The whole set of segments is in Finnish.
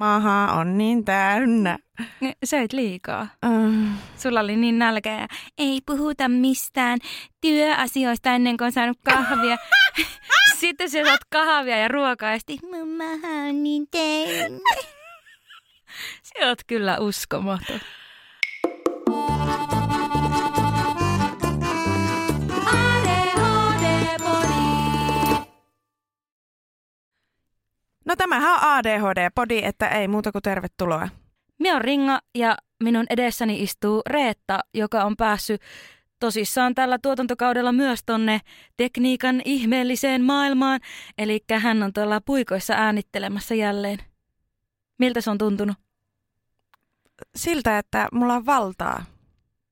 Maha on niin täynnä. Ne- Söit liikaa. Uh, Sulla oli niin nälkä ja ei puhuta mistään työasioista ennen kuin on saanut kahvia. sitten sä saat kahvia ja ruokaa ja sitten mun maha on niin täynnä. Sä oot kyllä uskomaton. No tämähän on ADHD-podi, että ei muuta kuin tervetuloa. Minä on Ringa ja minun edessäni istuu Reetta, joka on päässyt tosissaan tällä tuotantokaudella myös tonne tekniikan ihmeelliseen maailmaan. Eli hän on tuolla puikoissa äänittelemässä jälleen. Miltä se on tuntunut? Siltä, että mulla on valtaa.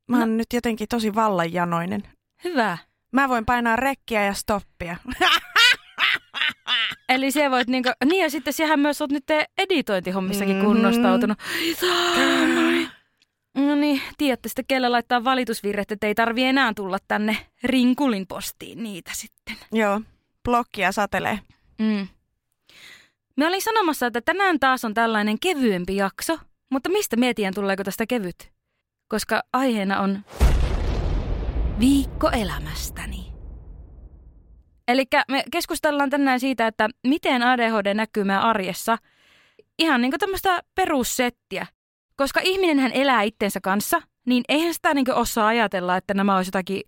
Mä oon nyt jotenkin tosi vallanjanoinen. Hyvä. Mä voin painaa rekkiä ja stoppia. Eli se voit niinku, niin ja sitten sähän myös oot nyt editointihommissakin Mhm. kunnostautunut. No niin, tiedätte sitten kelle laittaa valitusvirret, että ei tarvi enää tulla tänne rinkulin postiin niitä sitten. Joo, blokkia satelee. Mm. Mä olin sanomassa, että tänään taas on tällainen kevyempi jakso, mutta mistä mietin tuleeko tästä kevyt? Koska aiheena on viikko elämästäni. Eli me keskustellaan tänään siitä, että miten ADHD näkyy meidän arjessa. Ihan niin kuin tämmöistä perussettiä. Koska ihminenhän elää itsensä kanssa, niin eihän sitä niin osaa ajatella, että nämä olisi jotakin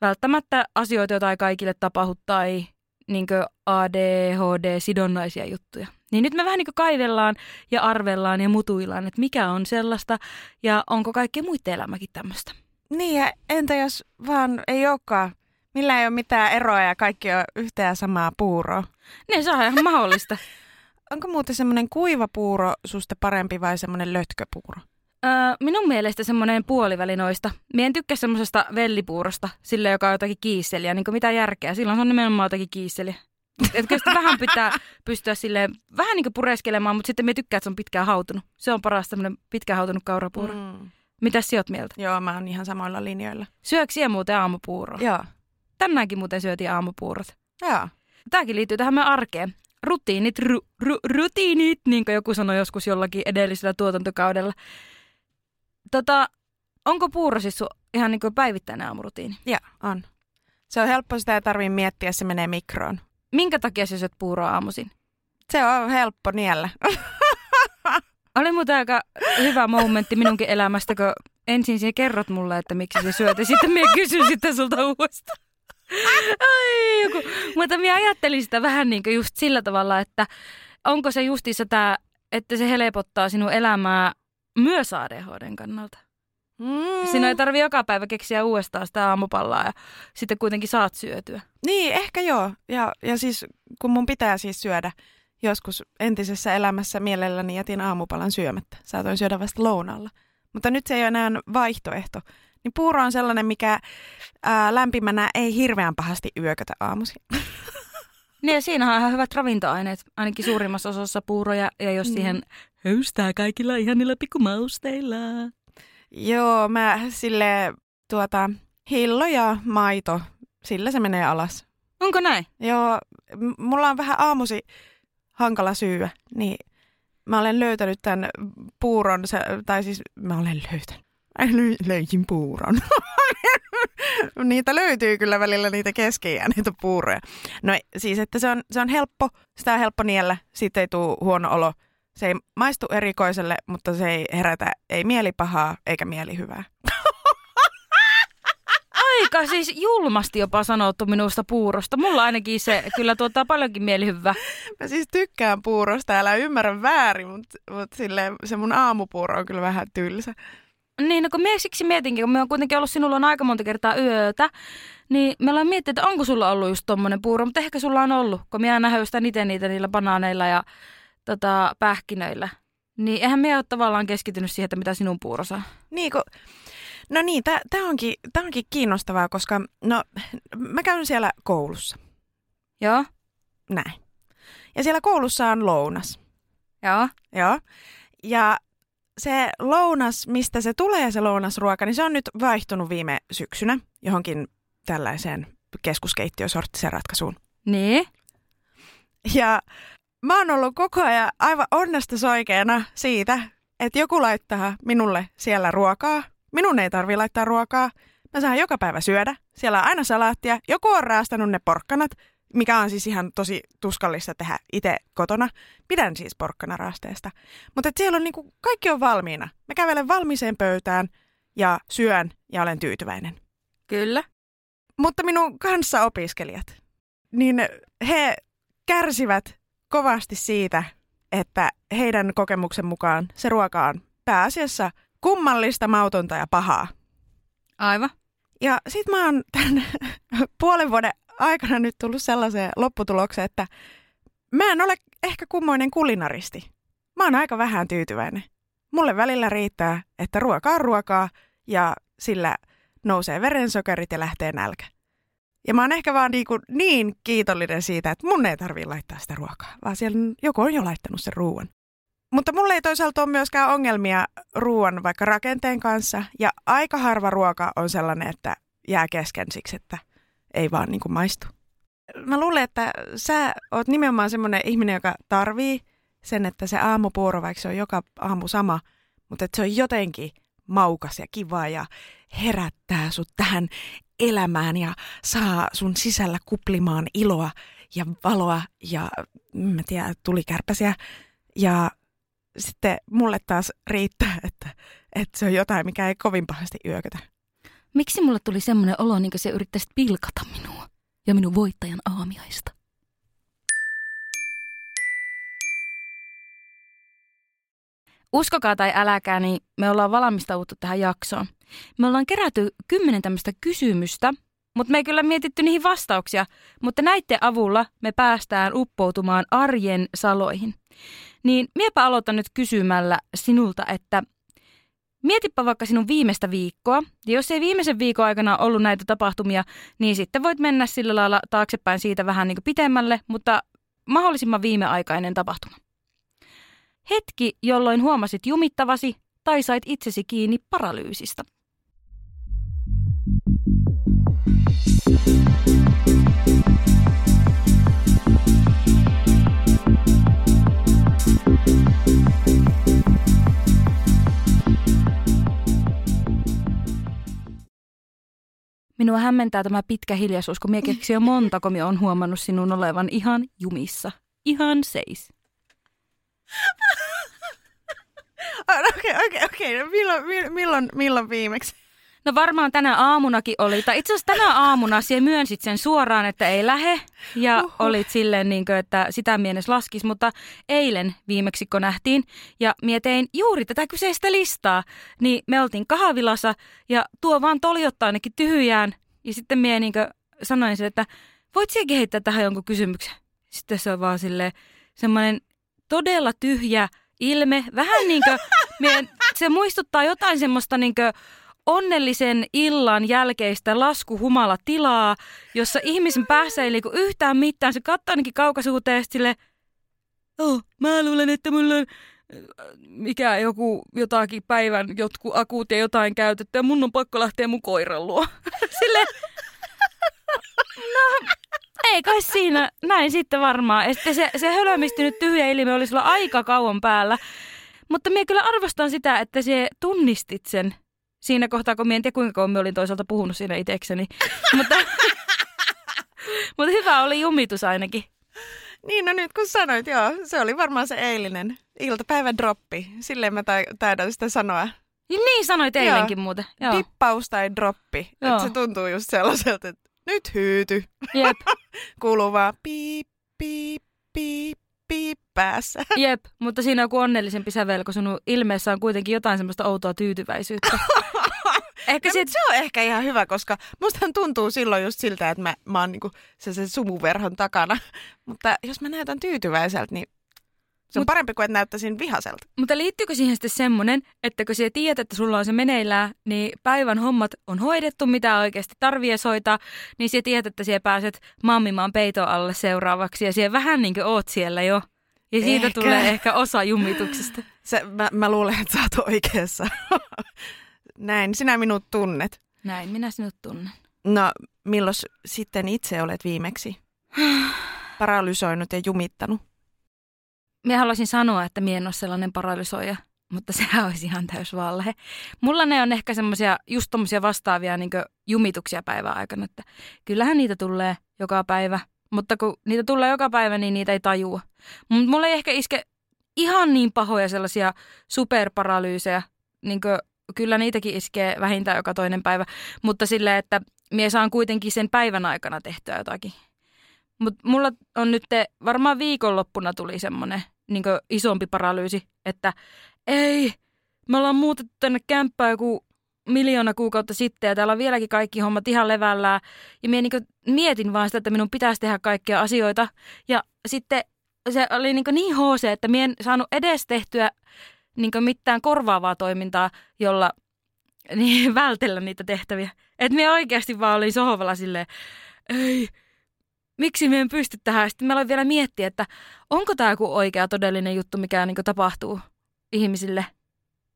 välttämättä asioita, joita ei kaikille tapahdu tai niin ADHD-sidonnaisia juttuja. Niin nyt me vähän niin kaivellaan ja arvellaan ja mutuillaan, että mikä on sellaista ja onko kaikki muiden elämäkin tämmöistä. Niin ja entä jos vaan ei olekaan? Millä ei ole mitään eroa ja kaikki on yhtä ja samaa puuroa? Niin se on ihan mahdollista. Onko muuten semmoinen kuiva puuro susta parempi vai semmoinen lötköpuuro? Öö, minun mielestä semmoinen puoliväli noista. Mie en tykkää semmoisesta vellipuurosta, sille joka on jotakin kiisseliä, niin mitä järkeä. Silloin se on nimenomaan jotakin kiisseliä. Et kyllä sitä vähän pitää pystyä silleen, vähän niin kuin pureskelemaan, mutta sitten me tykkään, että se on pitkään hautunut. Se on paras tämmöinen pitkään hautunut kaurapuuro. Mm. Mitäs sä oot mieltä? Joo, mä oon ihan samoilla linjoilla. Syöks siellä muuten aamupuuroa? Joo. Tänäänkin muuten syötiin aamupuurot. Joo. Tämäkin liittyy tähän meidän arkeen. Rutiinit, ru, ru, rutiinit, niin kuin joku sanoi joskus jollakin edellisellä tuotantokaudella. Tota, onko puuro siis sun ihan niin kuin päivittäinen aamurutiini? Joo, on. Se on helppo, sitä ei tarvii miettiä, se menee mikroon. Minkä takia sä syöt puuroa aamuisin? Se on helppo niellä. Oli muuten aika hyvä momentti minunkin elämästä, kun ensin sinä kerrot mulle, että miksi sä syöt, ja sitten minä kysyn sitten sulta uudestaan. Ai, joku. Mutta minä ajattelin sitä vähän niin kuin just sillä tavalla, että onko se justiinsa tämä, että se helpottaa sinun elämää myös ADHDn kannalta. Mm. Siinä ei tarvi joka päivä keksiä uudestaan sitä aamupallaa ja sitten kuitenkin saat syötyä. Niin, ehkä joo. Ja, ja siis kun mun pitää siis syödä, joskus entisessä elämässä mielelläni jätin aamupalan syömättä. Saatoin syödä vasta lounaalla. Mutta nyt se ei ole enää vaihtoehto. Niin puuro on sellainen, mikä ää, lämpimänä ei hirveän pahasti yökötä aamuisin. Niin ja siinä on ihan hyvät ravintoaineet, ainakin suurimmassa osassa puuroja, ja jos siihen höystää kaikilla ihanilla pikkumausteilla. Joo, mä sille tuota, hillo ja maito, sillä se menee alas. Onko näin? Joo, mulla on vähän aamusi hankala syyä, niin mä olen löytänyt tämän puuron, tai siis mä olen löytänyt. Löy- löysin puuron. niitä löytyy kyllä välillä niitä niitä puuroja. No siis, että se on, se on helppo, sitä on helppo niellä, siitä ei tule huono olo. Se ei maistu erikoiselle, mutta se ei herätä ei mielipahaa eikä mielihyvää. Aika siis julmasti jopa sanottu minusta puurosta. Mulla ainakin se kyllä tuottaa paljonkin mielihyvää. Mä siis tykkään puurosta, älä ymmärrä väärin, mutta mut silleen, se mun aamupuuro on kyllä vähän tylsä. Niin, no kun mie siksi mietinkin, kun me on kuitenkin ollut sinulla on aika monta kertaa yötä, niin me ollaan miettinyt, että onko sulla ollut just tommonen puuro, mutta ehkä sulla on ollut, kun minä aina höystän itse niitä niillä banaaneilla ja tota, pähkinöillä. Niin eihän me ole tavallaan keskittynyt siihen, että mitä sinun puuro saa. Niin kun, no niin, tämä onkin, tää onkin kiinnostavaa, koska no, mä käyn siellä koulussa. Joo, Näin. Ja siellä koulussa on lounas. joo. Joo. Ja se lounas, mistä se tulee se lounasruoka, niin se on nyt vaihtunut viime syksynä johonkin tällaiseen keskuskeittiösorttiseen ratkaisuun. Niin. Ja mä oon ollut koko ajan aivan onnesta soikeena siitä, että joku laittaa minulle siellä ruokaa. Minun ei tarvi laittaa ruokaa. Mä saan joka päivä syödä. Siellä on aina salaattia. Joku on raastanut ne porkkanat, mikä on siis ihan tosi tuskallista tehdä itse kotona. Pidän siis porkkanaraasteesta. Mutta siellä on niinku, kaikki on valmiina. Mä kävelen valmiiseen pöytään ja syön ja olen tyytyväinen. Kyllä. Mutta minun kanssa opiskelijat, niin he kärsivät kovasti siitä, että heidän kokemuksen mukaan se ruoka on pääasiassa kummallista, mautonta ja pahaa. Aivan. Ja sit mä oon tämän puolen vuoden aikana nyt tullut sellaiseen lopputulokseen, että mä en ole ehkä kummoinen kulinaristi. Mä oon aika vähän tyytyväinen. Mulle välillä riittää, että ruoka on ruokaa ja sillä nousee verensokerit ja lähtee nälkä. Ja mä oon ehkä vaan niin, kuin niin kiitollinen siitä, että mun ei tarvii laittaa sitä ruokaa, vaan siellä joku on jo laittanut sen ruoan. Mutta mulla ei toisaalta ole myöskään ongelmia ruoan vaikka rakenteen kanssa, ja aika harva ruoka on sellainen, että jää kesken siksi, että ei vaan niin kuin maistu. Mä luulen, että sä oot nimenomaan semmoinen ihminen, joka tarvii sen, että se aamupuuro, vaikka se on joka aamu sama, mutta että se on jotenkin maukas ja kiva ja herättää sut tähän elämään ja saa sun sisällä kuplimaan iloa ja valoa ja mä tiedän, tulikärpäsiä. Ja sitten mulle taas riittää, että, että se on jotain, mikä ei kovin pahasti yökötä. Miksi mulle tuli semmoinen olo, niin kuin se yrittäisi pilkata minua ja minun voittajan aamiaista? Uskokaa tai äläkää, niin me ollaan valmistauduttu tähän jaksoon. Me ollaan kerätty kymmenen tämmöistä kysymystä, mutta me ei kyllä mietitty niihin vastauksia, mutta näiden avulla me päästään uppoutumaan arjen saloihin. Niin miepä aloitan nyt kysymällä sinulta, että mietipä vaikka sinun viimeistä viikkoa, ja jos ei viimeisen viikon aikana ollut näitä tapahtumia, niin sitten voit mennä sillä lailla taaksepäin siitä vähän niin kuin pitemmälle, mutta mahdollisimman viimeaikainen tapahtuma. Hetki, jolloin huomasit jumittavasi tai sait itsesi kiinni paralyysistä. Minua hämmentää tämä pitkä hiljaisuus, kun mie keksin jo monta, kun on huomannut sinun olevan ihan jumissa. Ihan seis. Okei, okei, okei. Milloin, mi- milloin, milloin viimeksi? No varmaan tänä aamunakin oli, tai itse asiassa tänä aamuna siellä myönsit sen suoraan, että ei lähe, ja Uhuh. olit silleen, niin kuin, että sitä mielessä laskis, mutta eilen viimeksi kun nähtiin, ja mie tein juuri tätä kyseistä listaa, niin me oltiin kahvilassa, ja tuo vaan toljottaa ainakin tyhjään, ja sitten mie niin sanoin sille, että voit sinäkin heittää tähän jonkun kysymyksen. Sitten se on vaan silleen semmoinen todella tyhjä ilme, vähän niin kuin, mie, se muistuttaa jotain semmoista niin kuin, onnellisen illan jälkeistä laskuhumala-tilaa, jossa ihmisen päässä ei liiku yhtään mitään. Se katsoo ainakin kaukaisuuteen sille, oh, mä luulen, että mulla on äh, mikä joku jotakin päivän jotkut akut ja jotain käytetty ja mun on pakko lähteä mun koiran luo. Sille, no ei kai siinä, näin sitten varmaan. Ja sitten se, se hölmistynyt tyhjä ilme oli sulla aika kauan päällä. Mutta minä kyllä arvostan sitä, että se tunnistit sen siinä kohtaa, kun en tiedä kuinka kauan olin toisaalta puhunut siinä itsekseni. mutta, mutta hyvä oli jumitus ainakin. Niin, no nyt kun sanoit, joo, se oli varmaan se eilinen iltapäivän droppi. Silleen mä tai- taidan sitä sanoa. Niin sanoit eilenkin muuten. Joo. Dippaus tai droppi. Joo. Et se tuntuu just sellaiselta, että nyt hyyty. Jep, Kuuluu vaan piip, piip, piip, piip päässä. jep, mutta siinä on joku onnellisempi sävel, kun sun ilmeessä on kuitenkin jotain semmoista outoa tyytyväisyyttä. Ehkä No, sit, se on ehkä ihan hyvä, koska mustahan tuntuu silloin just siltä, että mä, mä oon niinku se, se sumuverhon takana. Mutta jos mä näytän tyytyväiseltä, niin Se on Mut- parempi kuin, että näyttäisin vihaselta. Mutta liittyykö siihen sitten semmoinen, että kun sä tiedät, että sulla on se meneillään, niin päivän hommat on hoidettu, mitä oikeasti tarvii edes hoitaa, niin sä tiedät, että sä pääset mammimaan peiton alle seuraavaksi ja sä vähän niin kuin oot siellä jo. Ja siitä Ehkä. tulee ehkä osa jumituksesta. Se, mä, mä luulen, että sä oot oikeassa. Näin, sinä minut tunnet. Näin, minä sinut tunnen. No, milloin sitten itse olet viimeksi paralysoinut ja jumittanut? Minä haluaisin sanoa, että minä en ole sellainen paralysoija, mutta sehän olisi ihan täys valhe. Mulla ne on ehkä semmoisia just tommosia vastaavia niin jumituksia päivän aikana, että kyllähän niitä tulee joka päivä, mutta kun niitä tulee joka päivä, niin niitä ei tajua. Mutta mulla ei ehkä iske ihan niin pahoja sellaisia superparalyysejä, niin kuin, kyllä niitäkin iskee vähintään joka toinen päivä, mutta silleen, että mie saan kuitenkin sen päivän aikana tehtyä jotakin. Mutta mulla on nyt varmaan viikonloppuna tuli semmoinen niin isompi paralyysi, että ei, me ollaan muutettu tänne kämppään joku miljoona kuukautta sitten ja täällä on vieläkin kaikki hommat ihan levällään. Ja minä niin mietin vaan sitä, että minun pitäisi tehdä kaikkia asioita. Ja sitten se oli niin, niin HC, että minä en saanut edes tehtyä niin mitään korvaavaa toimintaa, jolla niin, vältellä niitä tehtäviä. Että minä oikeasti vaan olin sohvalla silleen, ei, miksi me en pysty tähän. Sitten mä aloin vielä miettiä, että onko tämä joku oikea todellinen juttu, mikä niin tapahtuu ihmisille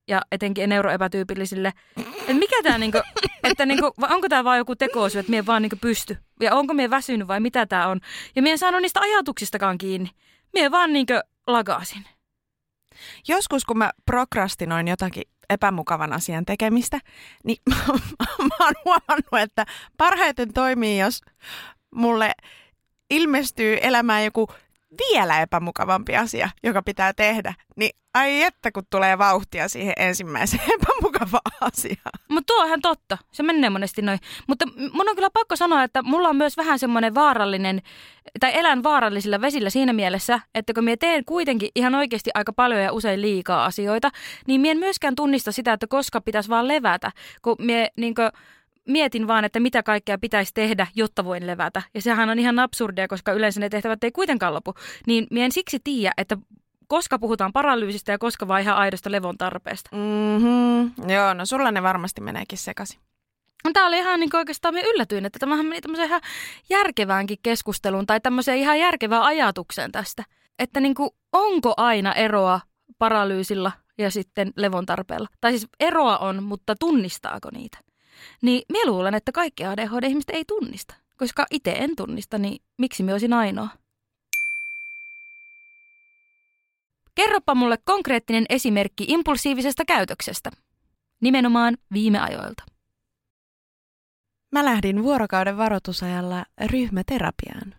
ja etenkin neuroepätyypillisille. Että mikä tämä, niin kuin, että niin kuin, onko tämä vaan joku tekosyy, että me vaan niin pysty. Ja onko me väsynyt vai mitä tämä on. Ja minä en saanut niistä ajatuksistakaan kiinni. Minä vaan niin lagasin. Joskus, kun mä prokrastinoin jotakin epämukavan asian tekemistä, niin mä, mä oon huomannut, että parhaiten toimii, jos mulle ilmestyy elämään joku vielä epämukavampi asia, joka pitää tehdä, niin ai että kun tulee vauhtia siihen ensimmäiseen epämukavaan asiaan. Mutta tuo on ihan totta. Se menee monesti noin. Mutta mun on kyllä pakko sanoa, että mulla on myös vähän semmoinen vaarallinen, tai elän vaarallisilla vesillä siinä mielessä, että kun minä teen kuitenkin ihan oikeasti aika paljon ja usein liikaa asioita, niin minä en myöskään tunnista sitä, että koska pitäisi vaan levätä. Kun minä niin kuin, mietin vaan, että mitä kaikkea pitäisi tehdä, jotta voin levätä. Ja sehän on ihan absurdia, koska yleensä ne tehtävät ei kuitenkaan lopu. Niin minä en siksi tiedä, että koska puhutaan paralyysistä ja koska vaan ihan aidosta levon tarpeesta. Mm-hmm. Joo, no sulla ne varmasti meneekin sekaisin. Tämä oli ihan niin oikeastaan minä yllätyin, että tämähän meni tämmöiseen ihan järkeväänkin keskusteluun tai tämmöiseen ihan järkevään ajatukseen tästä. Että niin kuin, onko aina eroa paralyysilla ja sitten levon tarpeella? Tai siis eroa on, mutta tunnistaako niitä? Niin minä luulen, että kaikki ADHD-ihmiset ei tunnista. Koska itse en tunnista, niin miksi minä olisin ainoa? Kerropa mulle konkreettinen esimerkki impulsiivisesta käytöksestä. Nimenomaan viime ajoilta. Mä lähdin vuorokauden varoitusajalla ryhmäterapiaan.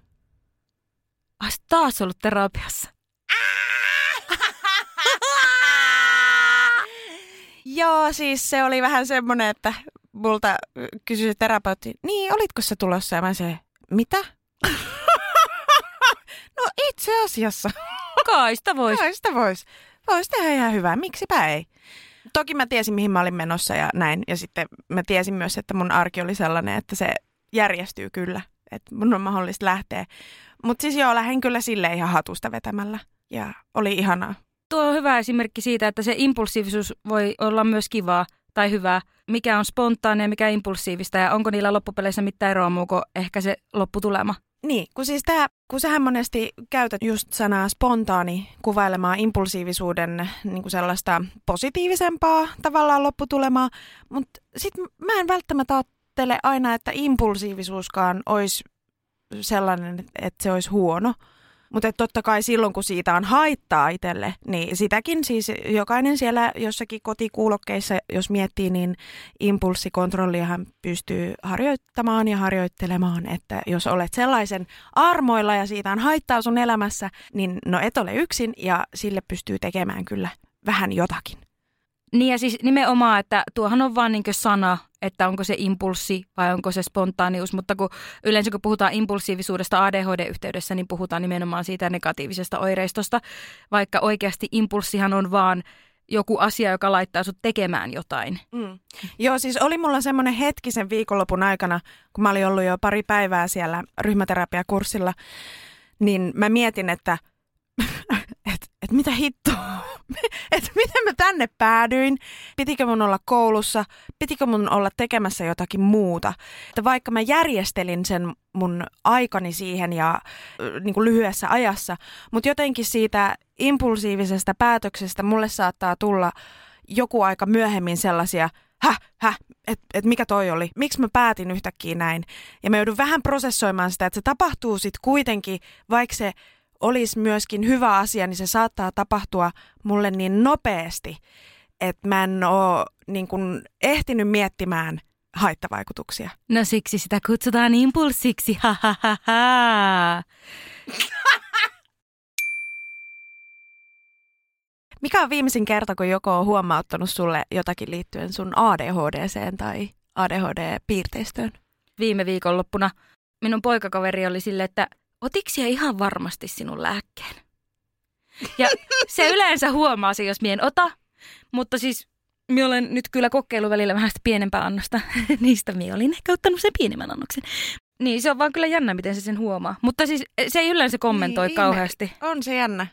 Ois taas ollut terapiassa. Joo, siis se oli vähän semmoinen, että multa kysyi se terapeutti, niin olitko sä tulossa? Ja mä se, mitä? no itse asiassa. Kai sitä vois. Kai sitä vois. Vois tehdä ihan hyvää, miksipä ei. Toki mä tiesin, mihin mä olin menossa ja näin. Ja sitten mä tiesin myös, että mun arki oli sellainen, että se järjestyy kyllä. Että mun on mahdollista lähteä. Mutta siis joo, lähdin kyllä sille ihan hatusta vetämällä. Ja oli ihanaa. Tuo on hyvä esimerkki siitä, että se impulsiivisuus voi olla myös kivaa tai hyvää. Mikä on spontaania mikä impulsiivista ja onko niillä loppupeleissä mitään eroa muu kuin ehkä se lopputulema. Niin, kun siis tää, kun sähän monesti käytät just sanaa spontaani kuvailemaan impulsiivisuuden niin kuin sellaista positiivisempaa tavallaan lopputulemaa, mutta sit mä en välttämättä ajattele aina, että impulsiivisuuskaan olisi sellainen, että se olisi huono. Mutta totta kai silloin, kun siitä on haittaa itselle, niin sitäkin siis jokainen siellä jossakin kotikuulokkeissa, jos miettii, niin impulssikontrolliahan pystyy harjoittamaan ja harjoittelemaan, että jos olet sellaisen armoilla ja siitä on haittaa sun elämässä, niin no et ole yksin ja sille pystyy tekemään kyllä vähän jotakin. Niin ja siis nimenomaan, että tuohan on vaan niin sana, että onko se impulssi vai onko se spontaanius, mutta kun yleensä kun puhutaan impulsiivisuudesta ADHD-yhteydessä, niin puhutaan nimenomaan siitä negatiivisesta oireistosta, vaikka oikeasti impulssihan on vaan joku asia, joka laittaa sut tekemään jotain. Mm. Joo, siis oli mulla semmoinen hetki sen viikonlopun aikana, kun mä olin ollut jo pari päivää siellä ryhmäterapiakurssilla, niin mä mietin, että et, että mitä hittoa, että miten mä tänne päädyin, pitikö mun olla koulussa, pitikö mun olla tekemässä jotakin muuta. Että vaikka mä järjestelin sen mun aikani siihen ja niin kuin lyhyessä ajassa, mutta jotenkin siitä impulsiivisesta päätöksestä mulle saattaa tulla joku aika myöhemmin sellaisia, häh, häh, että et mikä toi oli, miksi mä päätin yhtäkkiä näin. Ja mä joudun vähän prosessoimaan sitä, että se tapahtuu sitten kuitenkin, vaikka se olisi myöskin hyvä asia, niin se saattaa tapahtua mulle niin nopeasti, että mä en ole niin kun, ehtinyt miettimään haittavaikutuksia. No siksi sitä kutsutaan impulssiksi, ha ha ha ha. Mikä on viimeisin kerta, kun joko on huomauttanut sulle jotakin liittyen sun ADHDseen tai ADHD-piirteistöön? Viime viikonloppuna minun poikakaveri oli sille, että otiksi ihan varmasti sinun lääkkeen? Ja se yleensä huomaa se, jos mien ota, mutta siis minä olen nyt kyllä kokeillut välillä vähän sitä pienempää annosta. Niistä minä olin ehkä ottanut sen pienemmän annoksen. Niin, se on vaan kyllä jännä, miten se sen huomaa. Mutta siis se ei yleensä kommentoi niin, kauheasti. Ihme. On se jännä.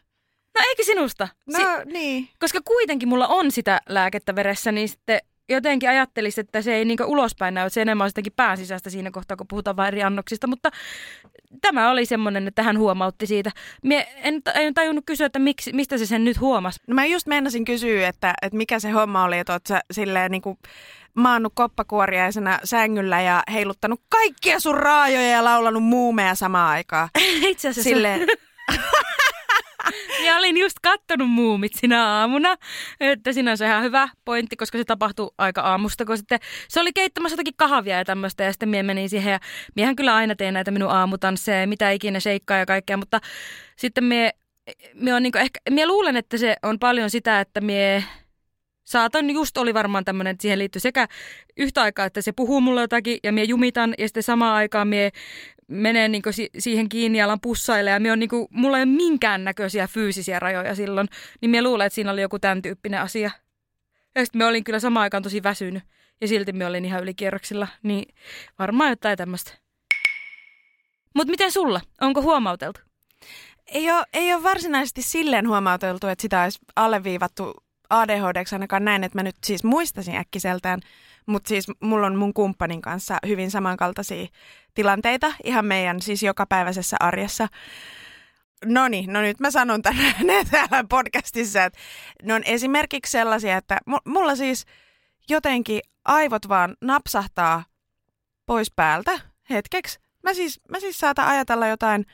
No eikö sinusta? No si- niin. Koska kuitenkin mulla on sitä lääkettä veressä, niin sitten jotenkin ajattelisi, että se ei niin ulospäin näy, se enemmän on sitäkin pääsisäistä siinä kohtaa, kun puhutaan vain eri annoksista. Mutta tämä oli semmoinen, että hän huomautti siitä. Mie en, en tajunnut kysyä, että miksi, mistä se sen nyt huomasi. No mä just meinasin kysyä, että, että mikä se homma oli, että oot sä silleen niin kuin maannut koppakuoriaisena sängyllä ja heiluttanut kaikkia sun raajoja ja laulanut muumeja samaan aikaan. Itse asiassa... Silleen, Ja olin just kattonut muumit sinä aamuna, että se ihan hyvä pointti, koska se tapahtui aika aamusta, kun sitten se oli keittämässä jotakin kahvia ja tämmöistä, ja sitten mie menin siihen, ja miehän kyllä aina teen näitä minun aamutansseja, mitä ikinä sheikkaa ja kaikkea, mutta sitten mie, mie, on niinku ehkä, mie luulen, että se on paljon sitä, että mie saatan, just oli varmaan tämmöinen, että siihen liittyy sekä yhtä aikaa, että se puhuu mulle jotakin ja mie jumitan ja sitten samaan aikaan mie menen niin si- siihen kiinni ja alan pussaille ja mie on niin kuin, mulla ei ole minkään näköisiä fyysisiä rajoja silloin, niin mie luulen, että siinä oli joku tämän tyyppinen asia. Ja sitten me olin kyllä samaan aikaan tosi väsynyt ja silti me olin ihan ylikierroksilla, niin varmaan jotain tämmöistä. Mutta miten sulla? Onko huomauteltu? ei, ole, ei ole varsinaisesti silleen huomauteltu, että sitä olisi alleviivattu ADHD ainakaan näin, että mä nyt siis muistasin äkkiseltään, mutta siis mulla on mun kumppanin kanssa hyvin samankaltaisia tilanteita ihan meidän siis jokapäiväisessä arjessa. No niin, no nyt mä sanon tänne täällä podcastissa, että ne on esimerkiksi sellaisia, että mulla siis jotenkin aivot vaan napsahtaa pois päältä hetkeksi. Mä siis, mä siis saatan ajatella jotain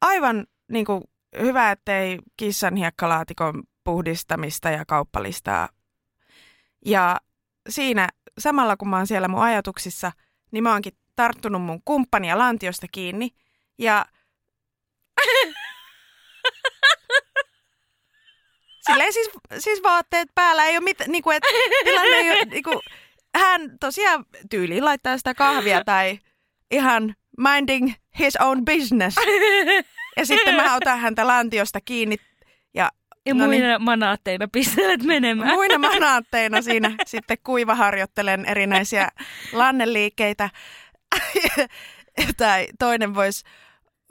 aivan niin kuin, hyvä, ettei kissan hiekkalaatikon puhdistamista ja kauppalistaa. Ja siinä samalla kun mä oon siellä mun ajatuksissa, niin mä oonkin tarttunut mun kumppania lantiosta kiinni ja Silleen siis, siis vaatteet päällä ei ole mitään, niinku, et, tilanne ei ole, niinku, hän tosiaan tyyliin laittaa sitä kahvia tai ihan minding his own business. Ja sitten mä otan häntä lantiosta kiinni ja Ja No niin. muina manaatteina pistelet menemään. Muina manaatteina siinä sitten kuivaharjoittelen erinäisiä lanneliikkeitä. tai toinen voisi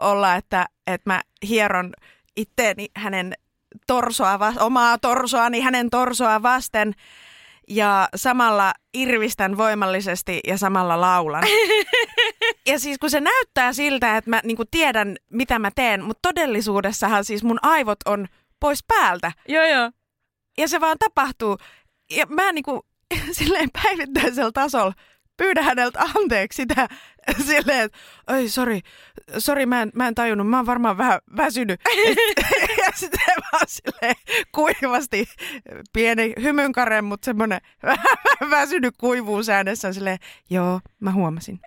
olla, että, että mä hieron itteeni hänen torsoa, omaa torsoani hänen torsoa vasten ja samalla irvistän voimallisesti ja samalla laulan. Ja siis kun se näyttää siltä, että mä niinku tiedän, mitä mä teen, mutta todellisuudessahan siis mun aivot on pois päältä. Joo, joo. Ja se vaan tapahtuu. Ja mä niinku silleen päivittäisellä tasolla pyydän häneltä anteeksi sitä silleen, että oi sori, sori mä en, mä en tajunnut, mä oon varmaan vähän väsynyt. ja sitten vaan silleen kuivasti pieni hymynkare, mutta semmoinen väsynyt kuivuus äänessä silleen, joo, mä huomasin.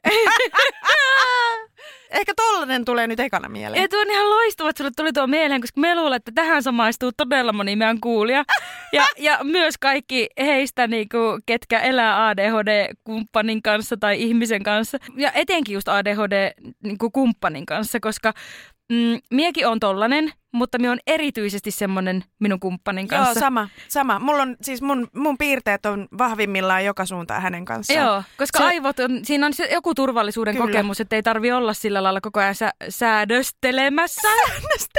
Ehkä tollanen tulee nyt ekana mieleen. Ja tuo on ihan loistava, että sulle tuli tuo mieleen, koska me luulen, että tähän samaistuu todella moni meidän kuulija. Ja, ja myös kaikki heistä, niinku, ketkä elää ADHD-kumppanin kanssa tai ihmisen kanssa. Ja etenkin just ADHD-kumppanin kanssa, koska mm, miekin on tollanen, mutta me on erityisesti semmonen minun kumppanin kanssa. Joo, sama, sama. Mulla on, siis mun, mun piirteet on vahvimmillaan joka suuntaan hänen kanssaan. Joo, koska Se- aivot on, siinä on se joku turvallisuuden Kyllä. Kokemus, että ei tarvi olla sillä lailla koko ajan sä, säädöstelemässä.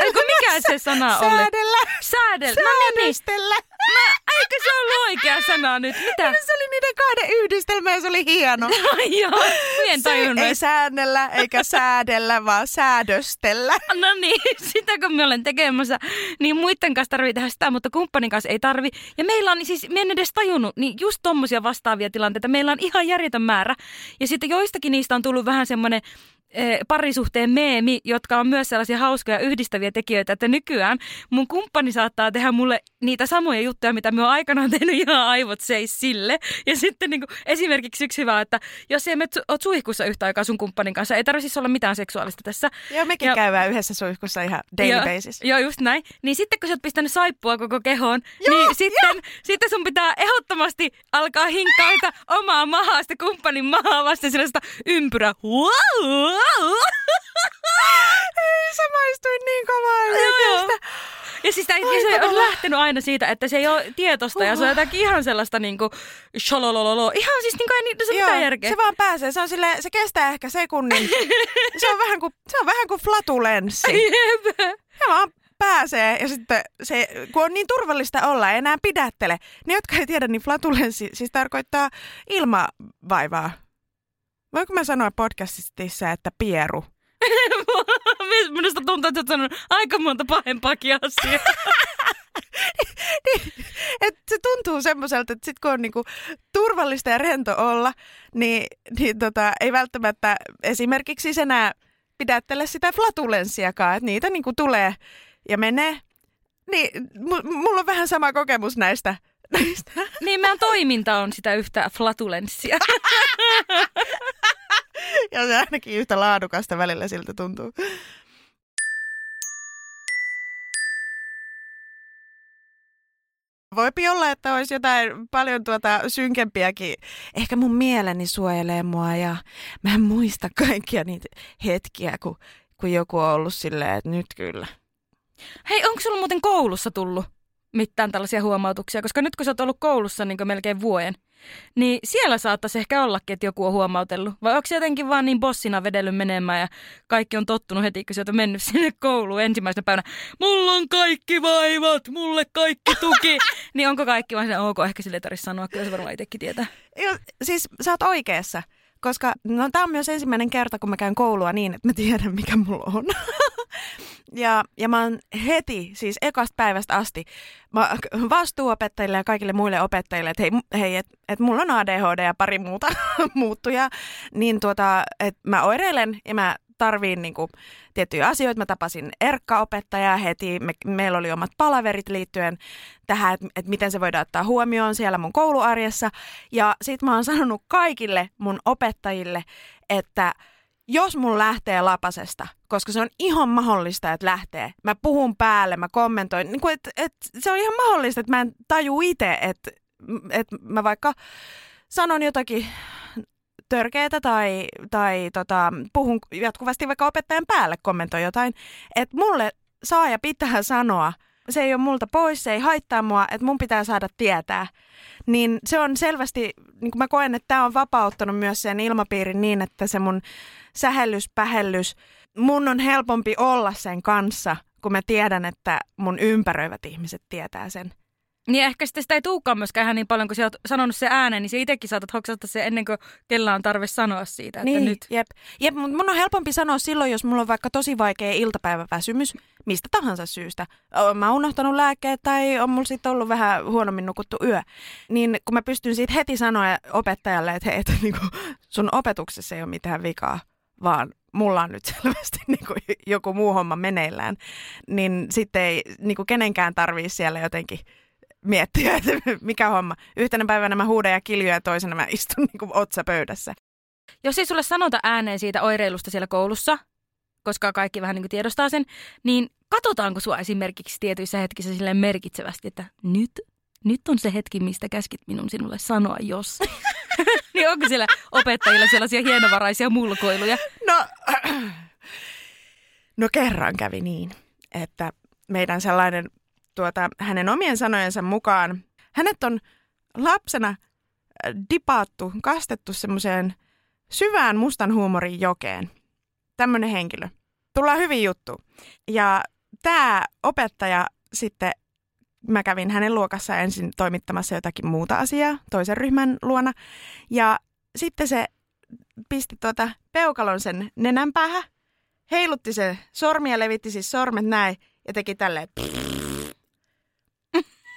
Eikö mikä se sana oli? Säädellä. Säädellä. No niin, niin. Mä, eikö se ollut oikea sana nyt? Mitä? Se oli niiden kahden yhdistelmä ja se oli hieno. Ai joo, en Se tajunnut. ei säännellä eikä säädellä, vaan säädöstellä. No niin, sitä kun me olen tekemässä, niin muiden kanssa tarvii tehdä sitä, mutta kumppanin kanssa ei tarvi. Ja meillä on, siis me en edes tajunnut, niin just tommosia vastaavia tilanteita. Meillä on ihan järjetön määrä. Ja sitten joistakin niistä on tullut vähän semmoinen parisuhteen meemi, jotka on myös sellaisia hauskoja yhdistäviä tekijöitä, että nykyään mun kumppani saattaa tehdä mulle niitä samoja juttuja, mitä me on aikanaan tehnyt ihan aivot seis sille. Ja sitten niin kuin, esimerkiksi yksi hyvä, että jos ei me oot suihkussa yhtä aikaa sun kumppanin kanssa, ei tarvitsisi olla mitään seksuaalista tässä. Joo, mekin Ja- käydään yhdessä suihkussa ihan daily Joo, basis. Joo, just näin. Niin sitten kun sä oot pistänyt saippua koko kehoon, niin sitten, sitten sun pitää ehdottomasti alkaa hinkkaita omaa mahaa, sitä kumppanin mahaa vasten sellaista ympyrä. Ei, sä maistuin niin kovaa Joo, joo. yhdestä. Ja siis Ai se on lähtenyt aina siitä, että se ei ole tietoista ja se on jotakin ihan sellaista niinku shololololo. Ihan siis niinku ei niitä se mitään järkeä. se vaan pääsee. Se, on sille, se kestää ehkä sekunnin. se, on vähän kuin, se on vähän kuin flatulenssi. Jep. Se vaan pääsee ja sitten se, kun on niin turvallista olla, ei enää pidättele. Ne, jotka ei tiedä, niin flatulenssi siis tarkoittaa ilmavaivaa. Voinko mä sanoa podcastissa, että pieru? Minusta tuntuu, että sanonut aika monta pahempaakin asiaa. Et se tuntuu semmoiselta, että sit kun on niinku turvallista ja rento olla, niin, niin tota, ei välttämättä esimerkiksi siis enää pidättele sitä flatulenssiakaan, että niitä niinku tulee ja menee. Niin, m- mulla on vähän sama kokemus näistä. Näistä. Niin meidän toiminta on sitä yhtä flatulenssia. Ja se ainakin yhtä laadukasta välillä siltä tuntuu. Voipi olla, että olisi jotain paljon tuota synkempiäkin. Ehkä mun mieleni suojelee mua ja mä en muista kaikkia niitä hetkiä, kun, kun joku on ollut silleen, että nyt kyllä. Hei, onko sulla muuten koulussa tullut mitään tällaisia huomautuksia? Koska nyt kun sä oot ollut koulussa niin melkein vuoden, niin siellä saattaisi ehkä ollakin, että joku on huomautellut. Vai onko se jotenkin vaan niin bossina vedellyt menemään ja kaikki on tottunut heti, kun oot mennyt sinne kouluun ensimmäisenä päivänä. Mulla on kaikki vaivat, mulle kaikki tuki. niin onko kaikki vaan se, ok, ehkä sille ei tarvitse sanoa, kyllä se varmaan itsekin tietää. Joo, siis sä oot oikeassa. Koska no, tämä on myös ensimmäinen kerta, kun mä käyn koulua niin, että mä tiedän, mikä mulla on. ja, ja mä oon heti, siis ekasta päivästä asti, mä vastuuopettajille ja kaikille muille opettajille, että hei, hei että et mulla on ADHD ja pari muuta muuttujaa, niin tuota, että mä oireilen ja mä tarviin niinku tiettyjä asioita. Mä tapasin Erkka-opettajaa heti. Me, meillä oli omat palaverit liittyen tähän, että et miten se voidaan ottaa huomioon siellä mun kouluarjessa. Ja sit mä oon sanonut kaikille mun opettajille, että jos mun lähtee lapasesta, koska se on ihan mahdollista, että lähtee. Mä puhun päälle, mä kommentoin. Niin kuin, et, et, se on ihan mahdollista, että mä en taju itse, että, että mä vaikka sanon jotakin törkeätä tai, tai tota, puhun jatkuvasti vaikka opettajan päälle, kommentoi jotain. Että mulle saa ja pitää sanoa, se ei ole multa pois, se ei haittaa mua, että mun pitää saada tietää. Niin se on selvästi, niin kuin mä koen, että tämä on vapauttanut myös sen ilmapiirin niin, että se mun sähellys, pähellys, mun on helpompi olla sen kanssa, kun mä tiedän, että mun ympäröivät ihmiset tietää sen. Niin ehkä sitten sitä ei tuukaan myöskään ihan niin paljon, kun sä oot sanonut se ääneen, niin se itsekin saatat hoksata se ennen kuin kella on tarve sanoa siitä, että niin, nyt. Jep, jep mutta mun on helpompi sanoa silloin, jos mulla on vaikka tosi vaikea iltapäiväväsymys, mistä tahansa syystä. Oon Mä oon unohtanut lääkkeet tai on mulla sitten ollut vähän huonommin nukuttu yö. Niin kun mä pystyn siitä heti sanoa opettajalle, että hei, että niinku, sun opetuksessa ei ole mitään vikaa, vaan mulla on nyt selvästi niinku joku muu homma meneillään, niin sitten ei niinku kenenkään tarvii siellä jotenkin miettiä, että mikä homma. Yhtenä päivänä mä huudan ja kiljuan ja toisena mä istun niin otsa pöydässä. Jos ei sulle sanota ääneen siitä oireilusta siellä koulussa, koska kaikki vähän niin kuin tiedostaa sen, niin katsotaanko sua esimerkiksi tietyissä hetkissä silleen merkitsevästi, että nyt, nyt on se hetki, mistä käskit minun sinulle sanoa, jos. niin onko siellä opettajilla sellaisia hienovaraisia mulkoiluja? No, No kerran kävi niin, että meidän sellainen tuota, hänen omien sanojensa mukaan, hänet on lapsena äh, dipaattu, kastettu semmoiseen syvään mustan huumorin jokeen. Tämmöinen henkilö. Tullaan hyvin juttu. Ja tämä opettaja sitten, mä kävin hänen luokassa ensin toimittamassa jotakin muuta asiaa toisen ryhmän luona. Ja sitten se pisti tuota peukalon sen nenän päähän, heilutti se sormia, levitti siis sormet näin ja teki tälleen.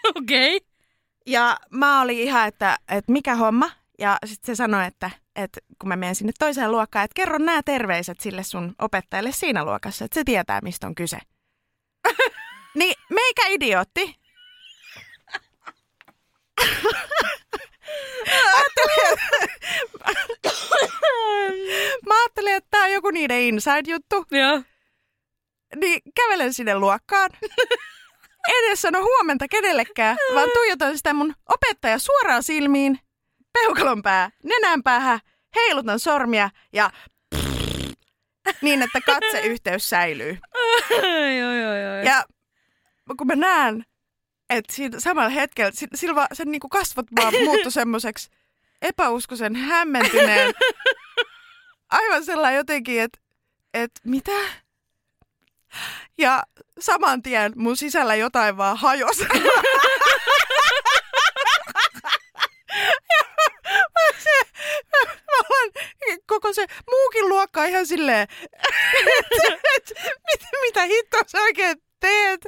Okei. Okay. Ja mä olin ihan, että, että mikä homma. Ja sitten se sanoi, että, että kun mä menen sinne toiseen luokkaan, että kerro nämä terveiset sille sun opettajalle siinä luokassa, että se tietää, mistä on kyse. niin meikä idiootti. mä ajattelin, että tämä on joku niiden inside-juttu. Joo. Niin kävelen sinne luokkaan. Edes sano huomenta kenellekään, vaan tuijotan sitä mun opettaja suoraan silmiin, peukalon pää, nenän päähän, heilutan sormia ja niin, että katseyhteys säilyy. Oi, oi, oi. Ja kun mä näen, että siinä samalla hetkellä, si- sillä vaan sen niinku kasvot vaan muuttui semmoiseksi epäuskoisen hämmentyneen. Aivan sellainen jotenkin, että et mitä? Ja saman tien mun sisällä jotain vaan hajosi. Se, koko se muukin luokka ihan silleen, että et, mit, mitä hittoa sä oikein teet?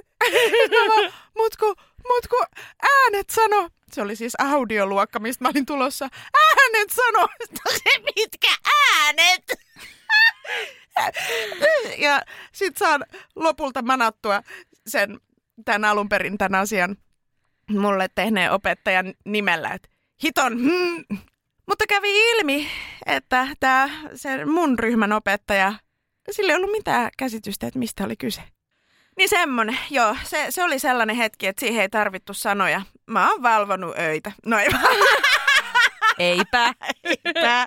Vaan, mut kun, mut kun äänet sano, se oli siis audioluokka, mistä mä olin tulossa. Äänet sano, se mitkä äänet? ja sit saan lopulta manattua sen tämän alun perin tämän asian mulle tehneen opettajan nimellä, että hiton. Hmm. Mutta kävi ilmi, että tämä se mun ryhmän opettaja, sillä ei ollut mitään käsitystä, että mistä oli kyse. Niin semmonen, joo, se, se oli sellainen hetki, että siihen ei tarvittu sanoja. Mä oon valvonut öitä. No ei vaan. Eipä. Eipä.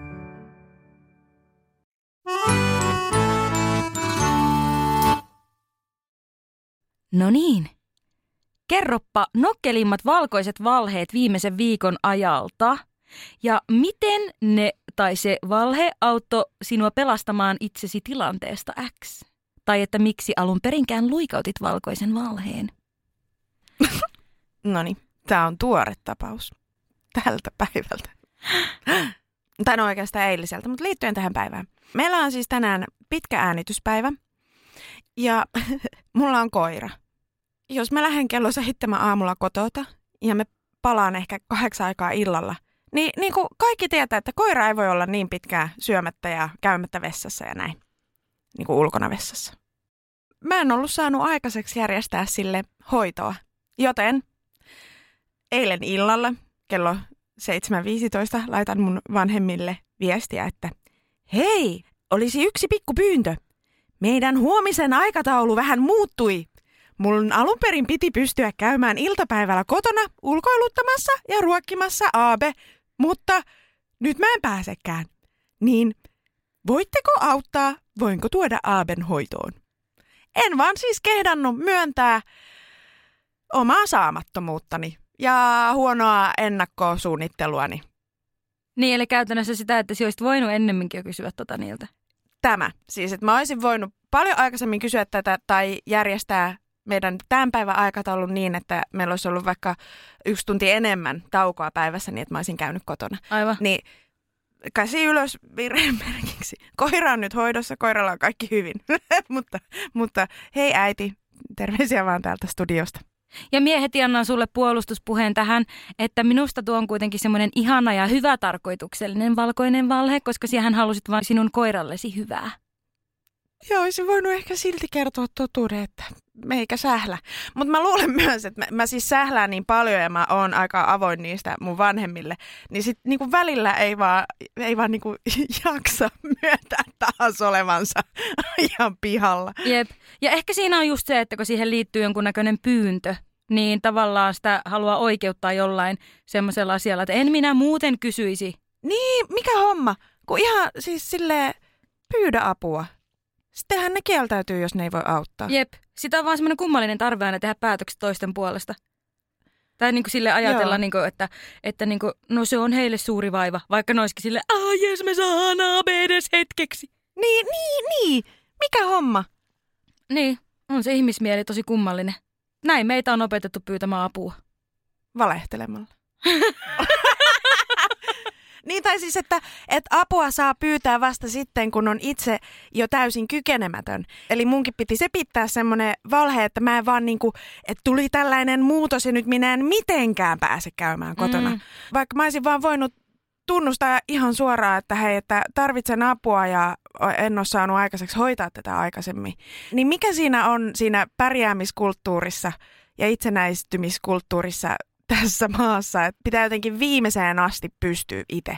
No niin. Kerroppa nokkelimmat valkoiset valheet viimeisen viikon ajalta. Ja miten ne tai se valhe auttoi sinua pelastamaan itsesi tilanteesta X? Tai että miksi alun perinkään luikautit valkoisen valheen? No niin, tämä on tuore tapaus tältä päivältä. Tai no oikeastaan eiliseltä, mutta liittyen tähän päivään. Meillä on siis tänään pitkä äänityspäivä ja mulla on koira. Jos mä lähden kello seitsemän aamulla kotota ja me palaan ehkä kahdeksan aikaa illalla, niin, niin kuin kaikki tietää, että koira ei voi olla niin pitkään syömättä ja käymättä vessassa ja näin. Niin kuin ulkona vessassa. Mä en ollut saanut aikaiseksi järjestää sille hoitoa, joten eilen illalla kello 7.15 laitan mun vanhemmille viestiä, että hei, olisi yksi pikku pyyntö. Meidän huomisen aikataulu vähän muuttui. Mun alun perin piti pystyä käymään iltapäivällä kotona ulkoiluttamassa ja ruokkimassa Aabe, mutta nyt mä en pääsekään. Niin voitteko auttaa, voinko tuoda Aaben hoitoon? En vaan siis kehdannut myöntää omaa saamattomuuttani ja huonoa ennakkosuunnitteluani. Niin, eli käytännössä sitä, että olisit voinut ennemminkin jo kysyä tota niiltä. Tämä, siis että mä olisin voinut paljon aikaisemmin kysyä tätä tai järjestää meidän tämän päivän aikataulun niin, että meillä olisi ollut vaikka yksi tunti enemmän taukoa päivässä niin, että mä olisin käynyt kotona. Aivan. Niin käsi ylös virheen merkiksi. Koira on nyt hoidossa, koiralla on kaikki hyvin. mutta, mutta hei äiti, terveisiä vaan täältä studiosta. Ja mie heti annan sulle puolustuspuheen tähän, että minusta tuo on kuitenkin semmoinen ihana ja hyvä tarkoituksellinen valkoinen valhe, koska siihen halusit vain sinun koirallesi hyvää. Joo, olisin voinut ehkä silti kertoa totuuden, että meikä sählä. Mutta mä luulen myös, että mä, mä siis sählään niin paljon ja mä oon aika avoin niistä mun vanhemmille. Niin sit niinku välillä ei vaan, ei vaan niinku jaksa myöntää taas olevansa ihan pihalla. Jep. Ja ehkä siinä on just se, että kun siihen liittyy jonkunnäköinen pyyntö, niin tavallaan sitä haluaa oikeuttaa jollain semmoisella asialla, että en minä muuten kysyisi. Niin, mikä homma? Kun ihan siis sille pyydä apua. Sittenhän ne kieltäytyy, jos ne ei voi auttaa. Jep. Sitä on vaan semmoinen kummallinen tarve aina tehdä päätökset toisten puolesta. Tai niin kuin sille ajatella, Joo. niin kuin, että, että niin kuin, no se on heille suuri vaiva, vaikka ne olisikin sille, ah jes me saadaan AB edes hetkeksi. Niin, niin, niin. Mikä homma? Niin, on se ihmismieli tosi kummallinen. Näin meitä on opetettu pyytämään apua. Valehtelemalla. niin tai siis, että, että apua saa pyytää vasta sitten, kun on itse jo täysin kykenemätön. Eli munkin piti se pitää semmoinen valhe, että mä en vaan niinku, että tuli tällainen muutos ja nyt minä en mitenkään pääse käymään kotona. Mm. Vaikka mä olisin vaan voinut tunnustaa ihan suoraan, että hei, että tarvitsen apua ja en ole saanut aikaiseksi hoitaa tätä aikaisemmin. Niin mikä siinä on siinä pärjäämiskulttuurissa ja itsenäistymiskulttuurissa tässä maassa, että pitää jotenkin viimeiseen asti pystyä itse?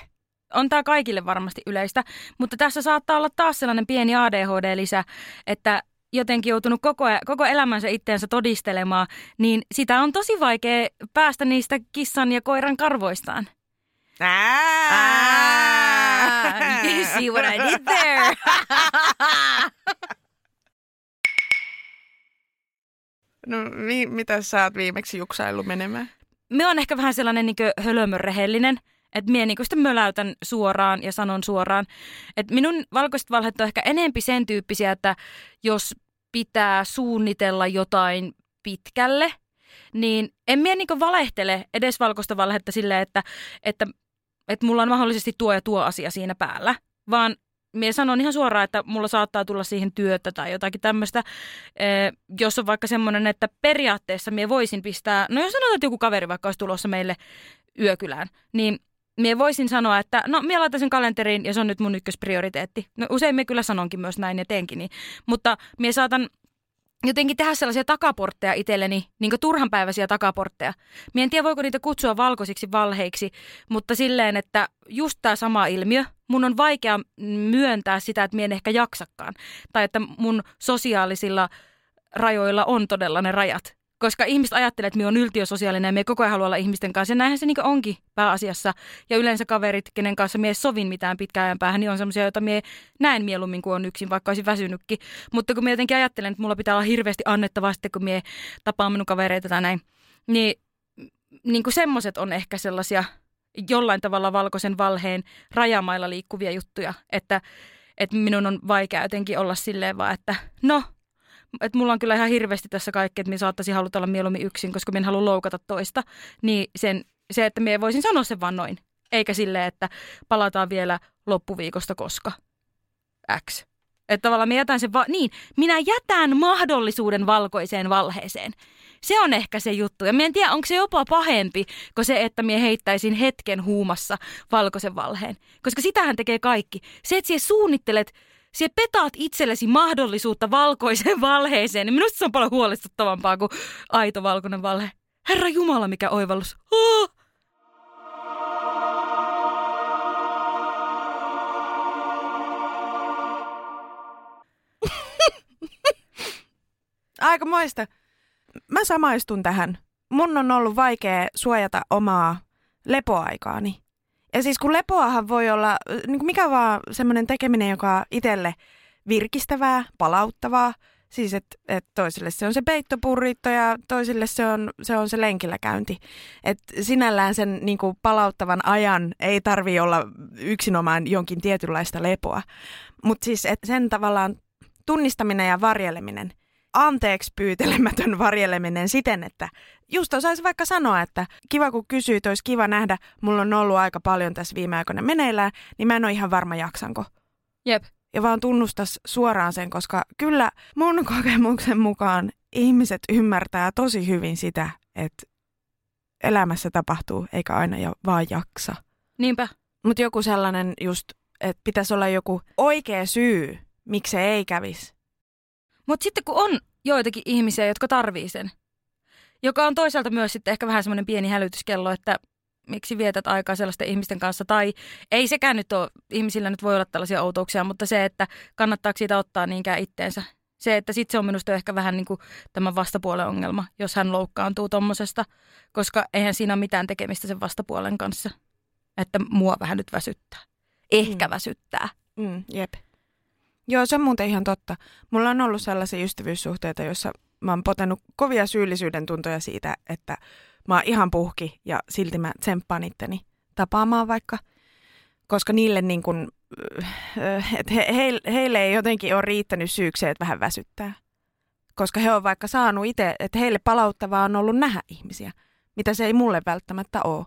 on tämä kaikille varmasti yleistä, mutta tässä saattaa olla taas sellainen pieni ADHD-lisä, että jotenkin joutunut koko, koko elämänsä itteensä todistelemaan, niin sitä on tosi vaikea päästä niistä kissan ja koiran karvoistaan. Ah, you see what I did there? No mi- mitä sä oot viimeksi juksaillut menemään? Me on ehkä vähän sellainen niin hölömörrehellinen, että mie niin sitä möläytän suoraan ja sanon suoraan. Että minun valkoiset valheet on ehkä enempi sen tyyppisiä, että jos pitää suunnitella jotain pitkälle, niin en mie niin valehtele edes valkoista valhetta silleen, että, että, että mulla on mahdollisesti tuo ja tuo asia siinä päällä, vaan Mie sanon ihan suoraan, että mulla saattaa tulla siihen työtä tai jotakin tämmöistä, jos on vaikka semmoinen, että periaatteessa mie voisin pistää, no jos sanotaan, että joku kaveri vaikka olisi tulossa meille yökylään, niin mie voisin sanoa, että no mie laitan sen kalenteriin ja se on nyt mun ykkösprioriteetti. No usein me kyllä sanonkin myös näin ja teenkin niin, mutta mie saatan jotenkin tehdä sellaisia takaportteja itselleni, niin turhanpäiväisiä takaportteja. Mie en tiedä, voiko niitä kutsua valkoisiksi valheiksi, mutta silleen, että just tämä sama ilmiö, mun on vaikea myöntää sitä, että mie en ehkä jaksakaan. Tai että mun sosiaalisilla rajoilla on todella ne rajat. Koska ihmiset ajattelee, että minä on yltiösosiaalinen ja me koko ajan haluaa olla ihmisten kanssa. Ja näinhän se niin onkin pääasiassa. Ja yleensä kaverit, kenen kanssa mie sovin mitään pitkään ajan päähän, niin on sellaisia, joita mie näen mieluummin kuin on yksin, vaikka olisin väsynytkin. Mutta kun mie jotenkin ajattelen, että mulla pitää olla hirveästi annettavaa sitten, kun mie tapaan minun kavereita tai näin, niin, niin kuin semmoiset on ehkä sellaisia jollain tavalla valkoisen valheen rajamailla liikkuvia juttuja, että, että minun on vaikea jotenkin olla silleen vaan, että no, että mulla on kyllä ihan hirveästi tässä kaikki, että minä saattaisin haluta olla mieluummin yksin, koska minä en halua loukata toista. Niin sen, se, että minä voisin sanoa sen vaan noin. Eikä silleen, että palataan vielä loppuviikosta koska X. Että tavallaan minä jätän sen, va- niin, minä jätän mahdollisuuden valkoiseen valheeseen. Se on ehkä se juttu. Ja minä en tiedä, onko se jopa pahempi kuin se, että minä heittäisin hetken huumassa valkoisen valheen. Koska sitähän tekee kaikki. Se, että sinä suunnittelet Sie petaat itsellesi mahdollisuutta valkoiseen valheeseen, niin minusta se on paljon huolestuttavampaa kuin aito valkoinen valhe. Herra Jumala, mikä oivallus. Oh! Aika moista. Mä samaistun tähän. Mun on ollut vaikea suojata omaa lepoaikaani. Ja siis kun lepoahan voi olla niin kuin mikä vaan semmoinen tekeminen, joka on itselle virkistävää, palauttavaa. Siis että et toisille se on se peittopurritto ja toisille se on se, on se lenkillä käynti. Et sinällään sen niin kuin palauttavan ajan ei tarvi olla yksinomaan jonkin tietynlaista lepoa. Mutta siis et sen tavallaan tunnistaminen ja varjeleminen, anteeksi pyytelemätön varjeleminen siten, että just osaisi vaikka sanoa, että kiva kun kysyit, olisi kiva nähdä, mulla on ollut aika paljon tässä viime aikoina meneillään, niin mä en ole ihan varma jaksanko. Jep. Ja vaan tunnustas suoraan sen, koska kyllä mun kokemuksen mukaan ihmiset ymmärtää tosi hyvin sitä, että elämässä tapahtuu, eikä aina jo vaan jaksa. Niinpä. Mutta joku sellainen just, että pitäisi olla joku oikea syy, miksi se ei kävisi. Mutta sitten kun on joitakin ihmisiä, jotka tarvii sen, joka on toisaalta myös sitten ehkä vähän semmoinen pieni hälytyskello, että miksi vietät aikaa sellaisten ihmisten kanssa, tai ei sekään nyt ole, ihmisillä nyt voi olla tällaisia outouksia, mutta se, että kannattaako siitä ottaa niinkään itteensä. Se, että sitten se on minusta ehkä vähän niin kuin tämän vastapuolen ongelma, jos hän loukkaantuu tommosesta, koska eihän siinä ole mitään tekemistä sen vastapuolen kanssa. Että mua vähän nyt väsyttää. Ehkä Mm. väsyttää. Mm, jep. Joo, se on muuten ihan totta. Mulla on ollut sellaisia ystävyyssuhteita, joissa mä oon potenut kovia syyllisyyden tuntoja siitä, että mä oon ihan puhki ja silti mä tsemppaan itteni tapaamaan vaikka. Koska niille niin kun, että he, he, heille ei jotenkin ole riittänyt syykseen, että vähän väsyttää. Koska he on vaikka saanut itse, että heille palauttavaa on ollut nähdä ihmisiä, mitä se ei mulle välttämättä ole.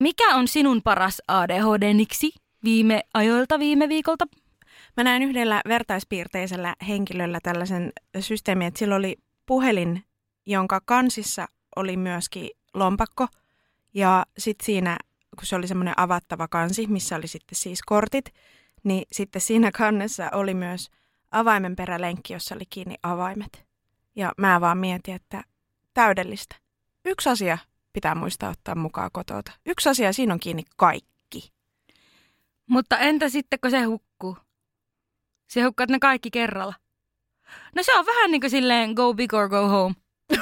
Mikä on sinun paras ADHD-niksi viime ajoilta viime viikolta? Mä näin yhdellä vertaispiirteisellä henkilöllä tällaisen systeemin, että sillä oli puhelin, jonka kansissa oli myöskin lompakko. Ja sitten siinä, kun se oli semmoinen avattava kansi, missä oli sitten siis kortit, niin sitten siinä kannessa oli myös avaimenperälenkki, jossa oli kiinni avaimet. Ja mä vaan mietin, että täydellistä. Yksi asia pitää muistaa ottaa mukaan kotota. Yksi asia, siinä on kiinni kaikki. Mutta entä sitten, kun se hukkuu? Se hukkaat ne kaikki kerralla. No se on vähän niin kuin silleen go big or go home.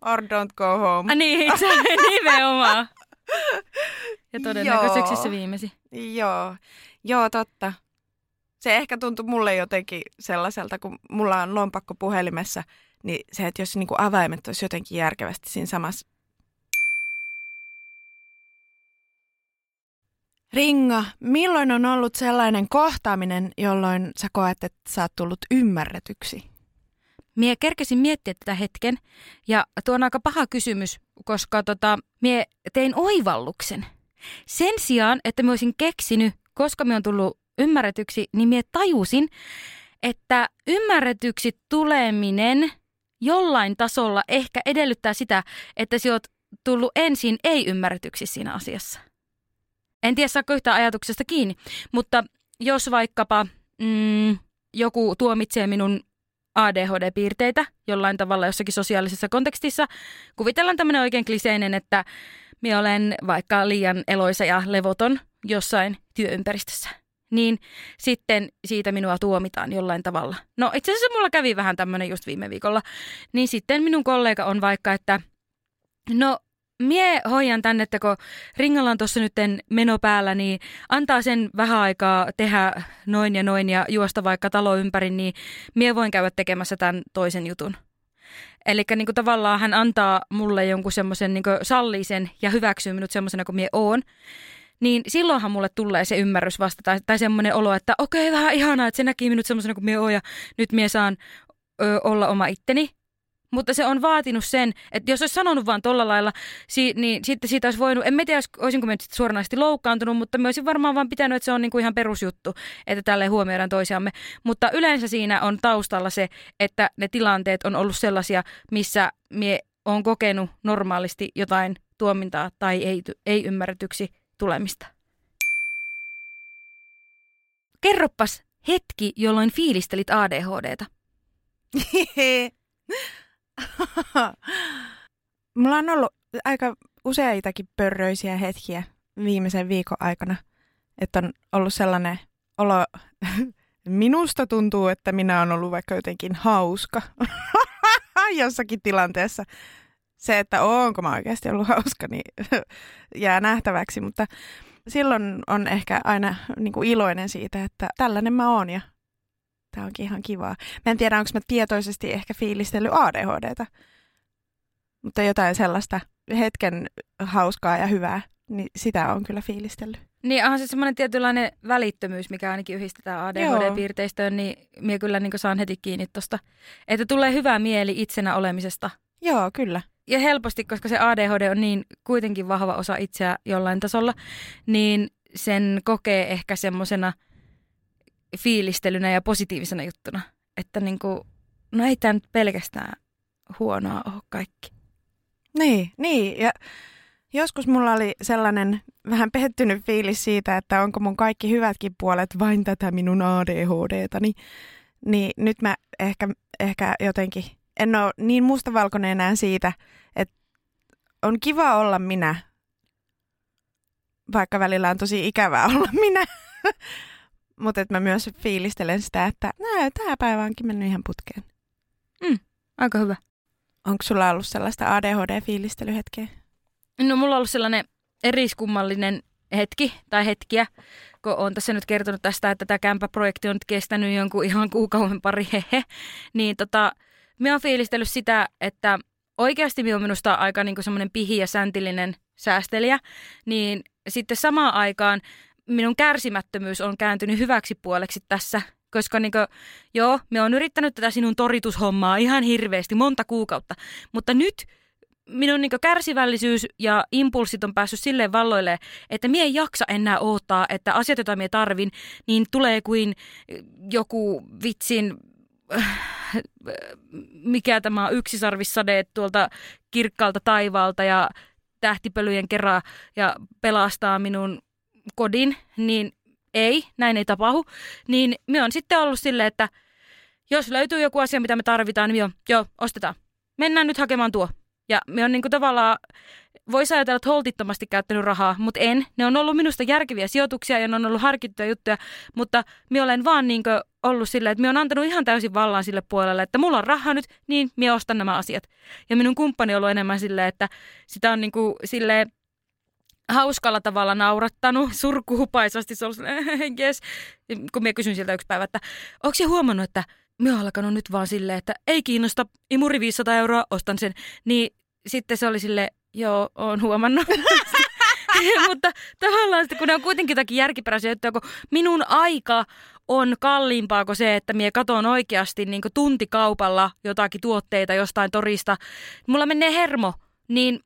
Or don't go home. Ah, niin, se nimenomaan. Ja todennäköiseksi Joo. se viimesi. Joo, joo totta. Se ehkä tuntui mulle jotenkin sellaiselta, kun mulla on lompakko puhelimessa, niin se, että jos niinku avaimet olisi jotenkin järkevästi siinä samassa. Ringa, milloin on ollut sellainen kohtaaminen, jolloin sä koet, että sä oot tullut ymmärretyksi? Mie kerkesin miettiä tätä hetken ja tuo on aika paha kysymys, koska tota, mie tein oivalluksen. Sen sijaan, että mä olisin keksinyt, koska me on tullut ymmärretyksi, niin mie tajusin, että ymmärretyksi tuleminen jollain tasolla ehkä edellyttää sitä, että sä oot tullut ensin ei-ymmärretyksi siinä asiassa. En tiedä, saako yhtään ajatuksesta kiinni, mutta jos vaikkapa mm, joku tuomitsee minun ADHD-piirteitä jollain tavalla jossakin sosiaalisessa kontekstissa. Kuvitellaan tämmöinen oikein kliseinen, että minä olen vaikka liian eloisa ja levoton jossain työympäristössä. Niin sitten siitä minua tuomitaan jollain tavalla. No itse asiassa mulla kävi vähän tämmöinen just viime viikolla. Niin sitten minun kollega on vaikka, että no mie hoidan tänne, että kun Ringalla on tuossa nyt meno päällä, niin antaa sen vähän aikaa tehdä noin ja noin ja juosta vaikka talo ympäri, niin mie voin käydä tekemässä tämän toisen jutun. Eli niin tavallaan hän antaa mulle jonkun semmoisen niin sallii sen ja hyväksyy minut semmoisena kuin mie oon. Niin silloinhan mulle tulee se ymmärrys vasta tai, tai semmoinen olo, että okei, vähän ihanaa, että se näki minut semmoisena kuin mie oon ja nyt mie saan ö, olla oma itteni. Mutta se on vaatinut sen, että jos olisi sanonut vaan tolla lailla, si- niin sitten siitä olisi voinut, en tiedä, olisinko mä nyt suoranaisesti loukkaantunut, mutta mä olisin varmaan vaan pitänyt, että se on niinku ihan perusjuttu, että tälleen huomioidaan toisiamme. Mutta yleensä siinä on taustalla se, että ne tilanteet on ollut sellaisia, missä mie on kokenut normaalisti jotain tuomintaa tai ei, ei ymmärretyksi tulemista. Kerroppas hetki, jolloin fiilistelit ADHDta. Mulla on ollut aika useitakin pörröisiä hetkiä viimeisen viikon aikana, että on ollut sellainen olo, minusta tuntuu, että minä olen ollut vaikka jotenkin hauska jossakin tilanteessa. Se, että onko mä oikeasti ollut hauska, niin jää nähtäväksi, mutta silloin on ehkä aina niin kuin iloinen siitä, että tällainen mä oon ja tämä onkin ihan kivaa. Mä en tiedä, onko mä tietoisesti ehkä fiilistellyt ADHDta, mutta jotain sellaista hetken hauskaa ja hyvää, niin sitä on kyllä fiilistellyt. Niin onhan se semmoinen tietynlainen välittömyys, mikä ainakin yhdistetään ADHD-piirteistöön, niin minä kyllä niin saan heti kiinni tuosta, että tulee hyvä mieli itsenä olemisesta. Joo, kyllä. Ja helposti, koska se ADHD on niin kuitenkin vahva osa itseä jollain tasolla, niin sen kokee ehkä semmoisena fiilistelynä ja positiivisena juttuna. Että niin kuin, no ei tämä nyt pelkästään huonoa ole kaikki. Niin, niin. Ja joskus mulla oli sellainen vähän pettynyt fiilis siitä, että onko mun kaikki hyvätkin puolet vain tätä minun ADHDtani. Niin nyt mä ehkä, ehkä jotenkin en ole niin mustavalkoinen enää siitä, että on kiva olla minä, vaikka välillä on tosi ikävää olla minä. Mutta että mä myös fiilistelen sitä, että tämä päivä onkin mennyt ihan putkeen. Mm, aika hyvä. Onko sulla ollut sellaista ADHD-fiilistelyhetkeä? No mulla on ollut sellainen eriskummallinen hetki tai hetkiä, kun on tässä nyt kertonut tästä, että tämä kämpäprojekti on nyt kestänyt jonkun ihan kuukauden pari hehe, niin tota, mä oon fiilistellyt sitä, että oikeasti minä on minusta aika niin semmoinen pihi ja säntillinen säästelijä, niin sitten samaan aikaan minun kärsimättömyys on kääntynyt hyväksi puoleksi tässä, koska niin kuin, joo, me on yrittänyt tätä sinun toritushommaa ihan hirveästi, monta kuukautta, mutta nyt minun niin kärsivällisyys ja impulssit on päässyt silleen valloille, että mie ei jaksa enää odottaa, että asiat, joita mie tarvin, niin tulee kuin joku vitsin mikä tämä on yksisarvissade tuolta kirkkaalta taivaalta ja tähtipölyjen kerran ja pelastaa minun kodin, niin ei, näin ei tapahdu. Niin me on sitten ollut silleen, että jos löytyy joku asia, mitä me tarvitaan, niin joo, joo ostetaan. Mennään nyt hakemaan tuo. Ja me on niinku tavallaan, voisi ajatella, että holtittomasti käyttänyt rahaa, mutta en. Ne on ollut minusta järkeviä sijoituksia ja ne on ollut harkittuja juttuja, mutta me olen vaan niinku ollut silleen, että me on antanut ihan täysin vallan sille puolelle, että mulla on rahaa nyt, niin me ostan nämä asiat. Ja minun kumppani on ollut enemmän silleen, että sitä on niinku silleen, hauskalla tavalla naurattanut, surkuhupaisasti, se on yes. kun minä kysyn sieltä yksi päivä, että onko se huomannut, että minä olen alkanut nyt vaan silleen, että ei kiinnosta, imuri 500 euroa, ostan sen. Niin sitten se oli sille joo, on huomannut. Mutta tavallaan sitten, kun ne on kuitenkin jotakin järkiperäisiä juttuja, kun minun aika on kalliimpaa kuin se, että minä katon oikeasti niin tuntikaupalla jotakin tuotteita jostain torista. Mulla menee hermo, niin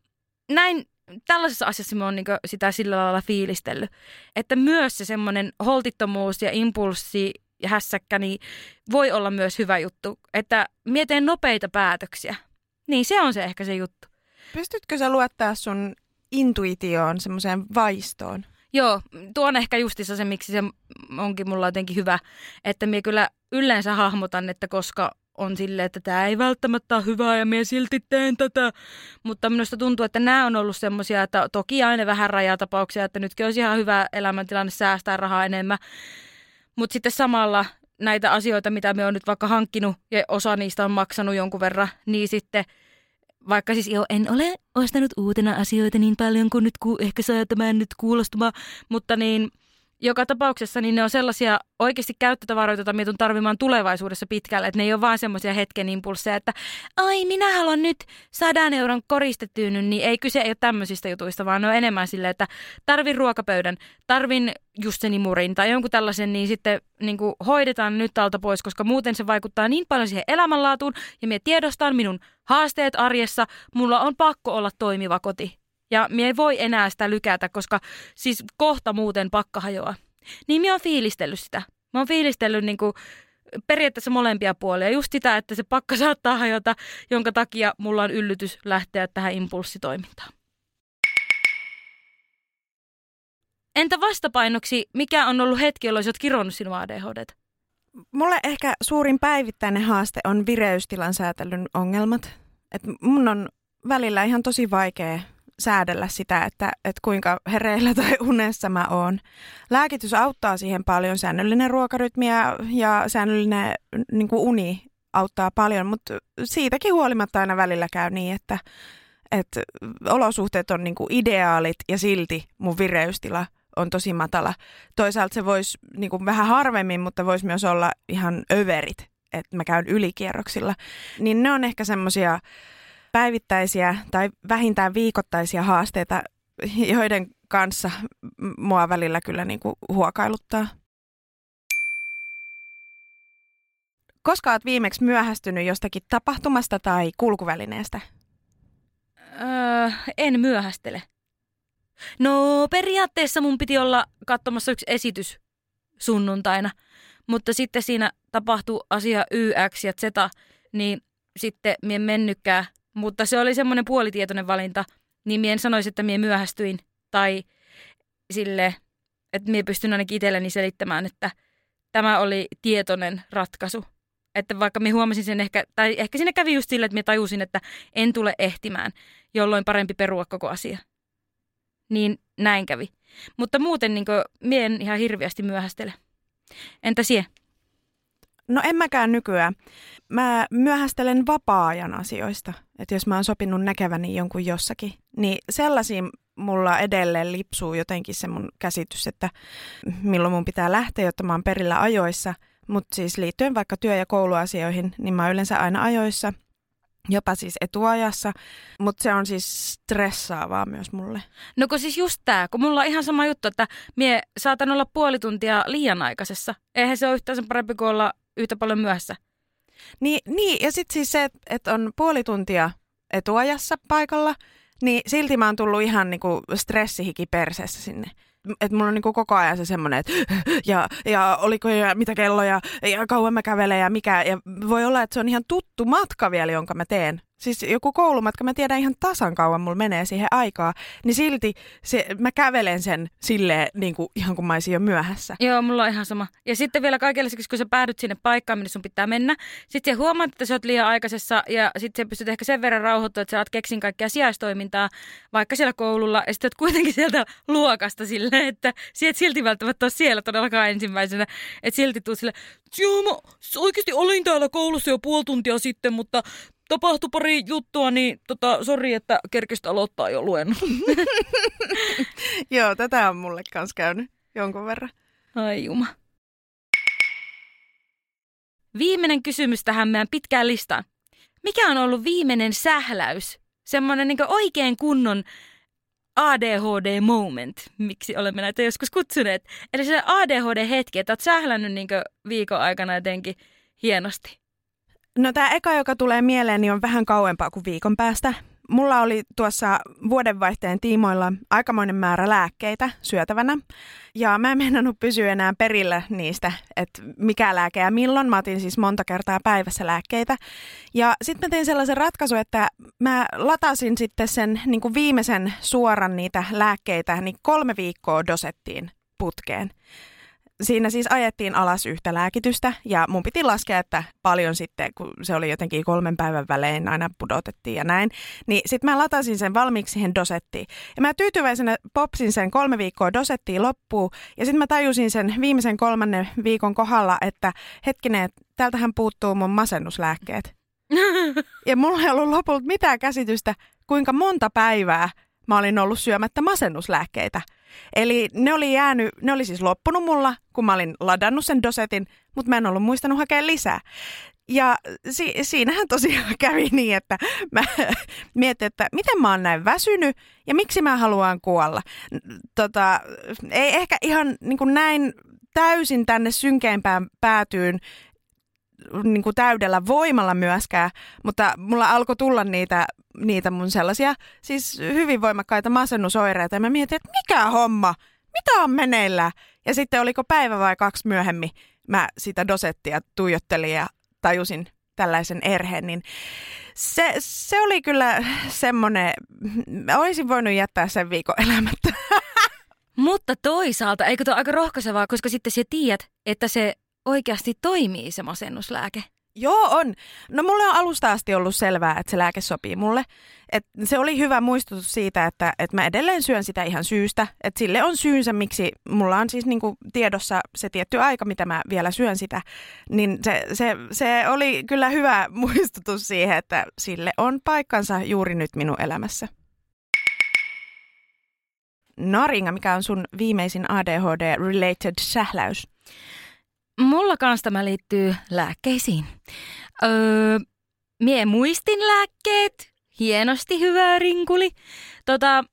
näin tällaisessa asiassa mä oon niin sitä sillä lailla fiilistellyt. Että myös se semmoinen holtittomuus ja impulssi ja hässäkkä, niin voi olla myös hyvä juttu. Että mietin nopeita päätöksiä. Niin se on se ehkä se juttu. Pystytkö sä luottaa sun intuitioon, semmoiseen vaistoon? Joo, tuo on ehkä justissa se, miksi se onkin mulla jotenkin hyvä, että minä kyllä yleensä hahmotan, että koska on sille, että tämä ei välttämättä ole hyvää ja minä silti teen tätä. Mutta minusta tuntuu, että nämä on ollut semmoisia, että toki aina vähän rajatapauksia, että nytkin olisi ihan hyvä elämäntilanne säästää rahaa enemmän. Mutta sitten samalla näitä asioita, mitä me on nyt vaikka hankkinut ja osa niistä on maksanut jonkun verran, niin sitten vaikka siis jo en ole ostanut uutena asioita niin paljon kuin nyt ku, ehkä tämän nyt kuulostumaan, mutta niin – joka tapauksessa niin ne on sellaisia oikeasti käyttötavaroita, joita mietun tarvimaan tulevaisuudessa pitkälle. Että ne ei ole vain semmoisia hetken impulseja, että ai minä haluan nyt sadan euron koristetyynyn, niin ei kyse ei ole tämmöisistä jutuista, vaan ne on enemmän silleen, että tarvin ruokapöydän, tarvin just sen imurin tai jonkun tällaisen, niin sitten niin kuin hoidetaan nyt alta pois, koska muuten se vaikuttaa niin paljon siihen elämänlaatuun ja me tiedostan minun haasteet arjessa, mulla on pakko olla toimiva koti. Ja mie ei voi enää sitä lykätä, koska siis kohta muuten pakka hajoaa. Niin mie on fiilistellyt sitä. Mä oon fiilistellyt niinku periaatteessa molempia puolia. Just sitä, että se pakka saattaa hajota, jonka takia mulla on yllytys lähteä tähän impulssitoimintaan. Entä vastapainoksi, mikä on ollut hetki, jolloin olet kironnut sinua ADHD? Mulle ehkä suurin päivittäinen haaste on vireystilan säätelyn ongelmat. Et mun on välillä ihan tosi vaikea säädellä sitä, että, että kuinka hereillä tai unessa mä oon. Lääkitys auttaa siihen paljon, säännöllinen ruokarytmi ja, ja säännöllinen niin kuin uni auttaa paljon, mutta siitäkin huolimatta aina välillä käy niin, että, että olosuhteet on niin kuin ideaalit ja silti mun vireystila on tosi matala. Toisaalta se voisi niin kuin vähän harvemmin, mutta voisi myös olla ihan överit, että mä käyn ylikierroksilla. Niin ne on ehkä semmoisia päivittäisiä tai vähintään viikoittaisia haasteita, joiden kanssa mua välillä kyllä niin kuin huokailuttaa. Koska olet viimeksi myöhästynyt jostakin tapahtumasta tai kulkuvälineestä? Öö, en myöhästele. No periaatteessa mun piti olla katsomassa yksi esitys sunnuntaina, mutta sitten siinä tapahtui asia Y, X ja Z, niin sitten mien mennykkää. Mutta se oli semmoinen puolitietoinen valinta, niin mien sanoisi, että mie myöhästyin. Tai sille, että mie pystyn ainakin itselleni selittämään, että tämä oli tietoinen ratkaisu. Että vaikka me huomasin sen ehkä, tai ehkä siinä kävi just sille, että me tajusin, että en tule ehtimään, jolloin parempi perua koko asia. Niin näin kävi. Mutta muuten niin mie en ihan hirveästi myöhästele. Entä sie? No en mäkään nykyään. Mä myöhästelen vapaa-ajan asioista. Että jos mä oon sopinut näkeväni jonkun jossakin, niin sellaisiin mulla edelleen lipsuu jotenkin se mun käsitys, että milloin mun pitää lähteä, jotta mä oon perillä ajoissa. Mutta siis liittyen vaikka työ- ja kouluasioihin, niin mä oon yleensä aina ajoissa, jopa siis etuajassa, mutta se on siis stressaavaa myös mulle. No kun siis just tää, kun mulla on ihan sama juttu, että mie saatan olla puoli tuntia liian aikaisessa. Eihän se ole yhtään sen parempi kuin olla yhtä paljon myöhässä. Niin, niin ja sitten siis se, että et on puoli tuntia etuajassa paikalla, niin silti mä oon tullut ihan niinku stressihiki perseessä sinne. Että mulla on niinku koko ajan se semmoinen, että ja, ja oliko ja mitä kello ja, ja kauan mä kävelen ja mikä. Ja voi olla, että se on ihan tuttu matka vielä, jonka mä teen. Siis joku koulumatka, mä tiedän ihan tasan kauan mulla menee siihen aikaa, niin silti se, mä kävelen sen silleen niin kuin, ihan kuin mä olisin jo myöhässä. Joo, mulla on ihan sama. Ja sitten vielä kaikille kun sä päädyt sinne paikkaan, minne sun pitää mennä, sitten sä huomaat, että sä oot liian aikaisessa ja sitten sä pystyt ehkä sen verran rauhoittua, että sä oot keksin kaikkea sijaistoimintaa, vaikka siellä koululla, ja sitten oot kuitenkin sieltä luokasta silleen, että sä et silti välttämättä ole siellä todellakaan ensimmäisenä, että silti tuu sille, joo mä oikeasti olin täällä koulussa jo puoli tuntia sitten, mutta tapahtui pari juttua, niin tota, sori, että kerkistä aloittaa jo luennon. Joo, tätä on mulle kans käynyt jonkun verran. Ai juma. Viimeinen kysymys tähän meidän pitkään listaan. Mikä on ollut viimeinen sähläys? Semmoinen niin oikein kunnon ADHD moment, miksi olemme näitä joskus kutsuneet. Eli se ADHD-hetki, että olet sählännyt niin viikon aikana jotenkin hienosti. No tämä eka, joka tulee mieleen, niin on vähän kauempaa kuin viikon päästä. Mulla oli tuossa vuodenvaihteen tiimoilla aikamoinen määrä lääkkeitä syötävänä. Ja mä en mennänyt pysyä enää perillä niistä, että mikä lääke ja milloin. Mä otin siis monta kertaa päivässä lääkkeitä. Ja sitten mä tein sellaisen ratkaisun, että mä latasin sitten sen niin kuin viimeisen suoran niitä lääkkeitä, niin kolme viikkoa dosettiin putkeen siinä siis ajettiin alas yhtä lääkitystä ja mun piti laskea, että paljon sitten, kun se oli jotenkin kolmen päivän välein aina pudotettiin ja näin, niin sitten mä latasin sen valmiiksi siihen dosettiin. Ja mä tyytyväisenä popsin sen kolme viikkoa dosettiin loppuun ja sitten mä tajusin sen viimeisen kolmannen viikon kohdalla, että hetkinen, täältähän puuttuu mun masennuslääkkeet. ja mulla ei ollut lopulta mitään käsitystä, kuinka monta päivää mä olin ollut syömättä masennuslääkkeitä. Eli ne oli jäänyt, ne oli siis loppunut mulla, kun mä olin ladannut sen dosetin, mutta mä en ollut muistanut hakea lisää. Ja si- siinähän tosiaan kävi niin, että mä mietin, että miten mä oon näin väsynyt ja miksi mä haluan kuolla. Tota, ei ehkä ihan niin kuin näin täysin tänne synkeimpään päätyyn niin kuin täydellä voimalla myöskään, mutta mulla alkoi tulla niitä, niitä mun sellaisia siis hyvin voimakkaita masennusoireita ja mä mietin, että mikä homma, mitä on meneillään? Ja sitten oliko päivä vai kaksi myöhemmin mä sitä dosettia tuijottelin ja tajusin tällaisen erheen, niin se, se oli kyllä semmoinen, olisin voinut jättää sen viikon elämättä. Mutta toisaalta, eikö tuo aika rohkaisevaa, koska sitten sä tiedät, että se oikeasti toimii se masennuslääke? Joo, on. No mulle on alusta asti ollut selvää, että se lääke sopii mulle. Et se oli hyvä muistutus siitä, että, että mä edelleen syön sitä ihan syystä. Että sille on syynsä, miksi mulla on siis niinku tiedossa se tietty aika, mitä mä vielä syön sitä. Niin se, se, se oli kyllä hyvä muistutus siihen, että sille on paikkansa juuri nyt minun elämässä. No Ringa, mikä on sun viimeisin ADHD-related sähläys? Mulla kanssa tämä liittyy lääkkeisiin. Öö, mie muistin lääkkeet. Hienosti hyvä rinkuli. Tota,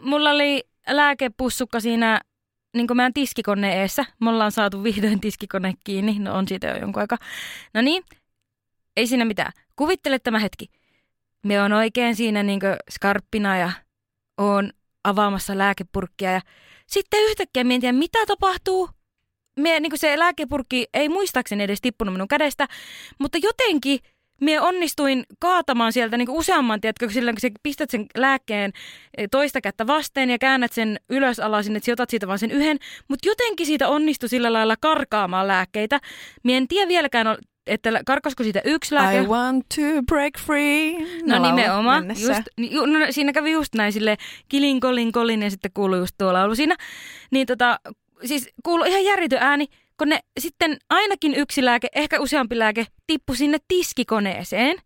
mulla oli lääkepussukka siinä niin kuin meidän tiskikoneen eessä. Me ollaan saatu vihdoin tiskikone kiinni. No on siitä jo jonkun aikaa. No niin, ei siinä mitään. Kuvittele tämä hetki. Me on oikein siinä niin skarppina ja on avaamassa lääkepurkkia ja sitten yhtäkkiä tiedä mitä tapahtuu. Me, niin se lääkepurkki ei muistaakseni edes tippunut minun kädestä, mutta jotenkin Mie onnistuin kaatamaan sieltä niin useamman, tiedätkö, silloin kun sä pistät sen lääkkeen eh, toista kättä vasten ja käännät sen ylös alasin, että sä otat siitä vain sen yhden, mutta jotenkin siitä onnistui sillä lailla karkaamaan lääkkeitä. Mie en tiedä vieläkään, että karkasko siitä yksi lääke. I want to break free. No, no nimenomaan. Just, ju, no, siinä kävi just näin sille kilin, kolin, kolin ja sitten kuului just tuo laulu siinä. Niin tota, siis kuului ihan järjetön ääni kun ne sitten ainakin yksi lääke, ehkä useampi lääke, tippui sinne tiskikoneeseen.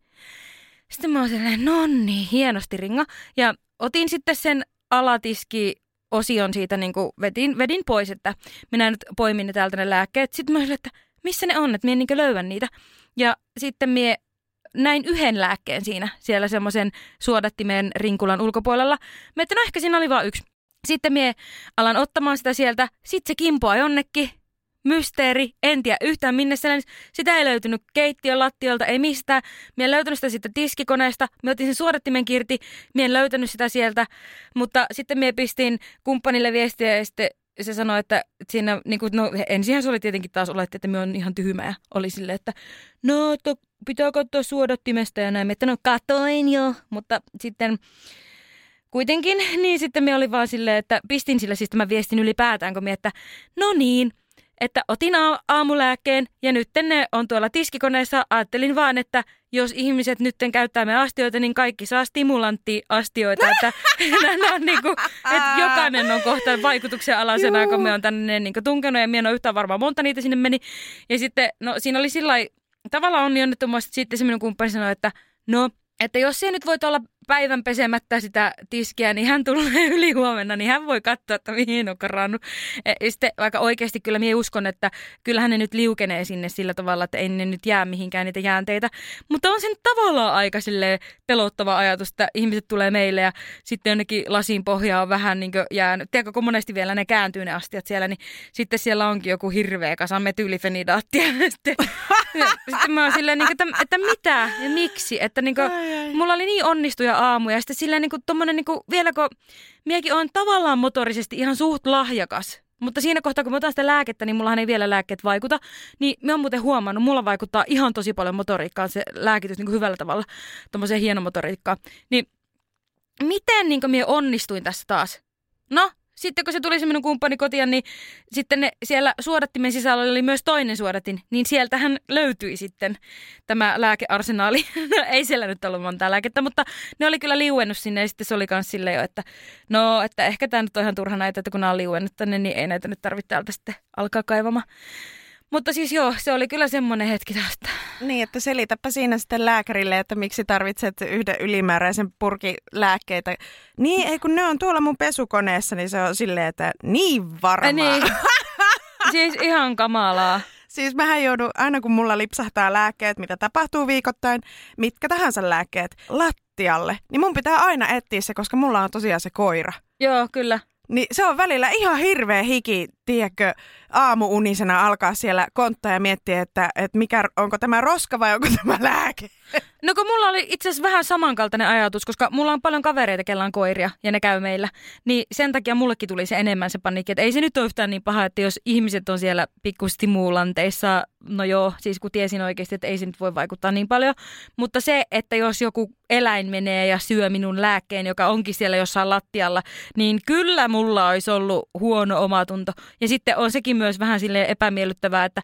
Sitten mä oon silleen, no niin, hienosti ringa. Ja otin sitten sen alatiski osion siitä, niin kuin vedin, vedin pois, että minä nyt poimin ne täältä ne lääkkeet. Sitten mä olin, että missä ne on, että minä niin löydän niitä. Ja sitten mie näin yhden lääkkeen siinä, siellä semmoisen suodattimen rinkulan ulkopuolella. Mä että no ehkä siinä oli vain yksi. Sitten mie alan ottamaan sitä sieltä, sitten se kimpoaa jonnekin, mysteeri, en tiedä yhtään minne se Sitä ei löytynyt keittiön lattiolta, ei mistään. Mä en löytänyt sitä sitten tiskikoneesta. Mä otin sen suodattimen kirti, mä en löytänyt sitä sieltä. Mutta sitten mä pistin kumppanille viestiä ja sitten se sanoi, että siinä, niin kuin, no ensinhän se oli tietenkin taas oletti, että me on ihan tyhmä ja oli sille, että no, että pitää katsoa suodattimesta ja näin. Että no katoin jo, mutta sitten kuitenkin, niin sitten me oli vaan silleen, että pistin sille siis tämän viestin ylipäätään, kun että no niin, että otin aamulääkkeen ja nyt ne on tuolla tiskikoneessa. Ajattelin vaan, että jos ihmiset nyt käyttää me astioita, niin kaikki saa stimulantti-astioita. Että, on niin kuin, että jokainen on kohta vaikutuksen alasena, kun me on tänne niin tunkenut ja minä en ole yhtään varmaan monta niitä sinne meni. Ja sitten, no siinä oli sillä tavallaan onni onnettomasti sitten se minun kumppani sanoi, että no, että jos se nyt voit olla päivän pesemättä sitä tiskiä, niin hän tulee yli huomenna, niin hän voi katsoa, että mihin on karannut. Ja sitten vaikka oikeasti kyllä minä uskon, että kyllähän ne nyt liukenee sinne sillä tavalla, että ei ne nyt jää mihinkään niitä jäänteitä. Mutta on sen tavallaan aika pelottava ajatus, että ihmiset tulee meille ja sitten jonnekin lasin pohja on vähän niin jäänyt. Tiedätkö, kun monesti vielä ne kääntyy ne astiat siellä, niin sitten siellä onkin joku hirveä kasa metyylifenidaattia. sitten, sitten mä oon silleen, niin kuin, että, että mitä ja miksi. Että niin kuin, mulla oli niin onnistuja aamu. Ja sitten silleen niin kuin, tommonen, niin kuin, vielä kun miekin on tavallaan motorisesti ihan suht lahjakas, mutta siinä kohtaa, kun mä otan sitä lääkettä, niin mullahan ei vielä lääkkeet vaikuta. Niin mä oon muuten huomannut, mulla vaikuttaa ihan tosi paljon motoriikkaan se lääkitys niin kuin hyvällä tavalla, tommoseen hienomotoriikkaan. Niin miten niin kuin, onnistuin tässä taas? No, sitten kun se tuli se minun kumppani kotiin, niin sitten ne, siellä suodattimen sisällä oli myös toinen suodatin, niin sieltähän löytyi sitten tämä lääkearsenaali. No, ei siellä nyt ollut monta lääkettä, mutta ne oli kyllä liuennut sinne ja sitten se oli myös silleen jo, että no, että ehkä tämä nyt on ihan turha näitä, että kun nämä on liuennut tänne, niin ei näitä nyt tarvitse täältä sitten alkaa kaivamaan. Mutta siis joo, se oli kyllä semmoinen hetki tästä. Niin, että selitäpä siinä sitten lääkärille, että miksi tarvitset yhden ylimääräisen purki lääkkeitä. Niin, ei kun ne on tuolla mun pesukoneessa, niin se on silleen, että niin varmaan. Niin. siis ihan kamalaa. Siis mähän joudun, aina kun mulla lipsahtaa lääkkeet, mitä tapahtuu viikoittain, mitkä tahansa lääkkeet, lattialle, niin mun pitää aina etsiä se, koska mulla on tosiaan se koira. Joo, kyllä. Niin se on välillä ihan hirveä hiki, tiedätkö, aamuunisena alkaa siellä konttaa ja miettiä, että, että mikä, onko tämä roska vai onko tämä lääke. No kun mulla oli itse asiassa vähän samankaltainen ajatus, koska mulla on paljon kavereita, kellä on koiria ja ne käy meillä. Niin sen takia mullekin tuli se enemmän se paniikki, että ei se nyt ole yhtään niin paha, että jos ihmiset on siellä pikkustimulanteissa, no joo, siis kun tiesin oikeasti, että ei se nyt voi vaikuttaa niin paljon. Mutta se, että jos joku eläin menee ja syö minun lääkkeen, joka onkin siellä jossain lattialla, niin kyllä mulla olisi ollut huono omatunto. Ja sitten on sekin myös vähän sille epämiellyttävää, että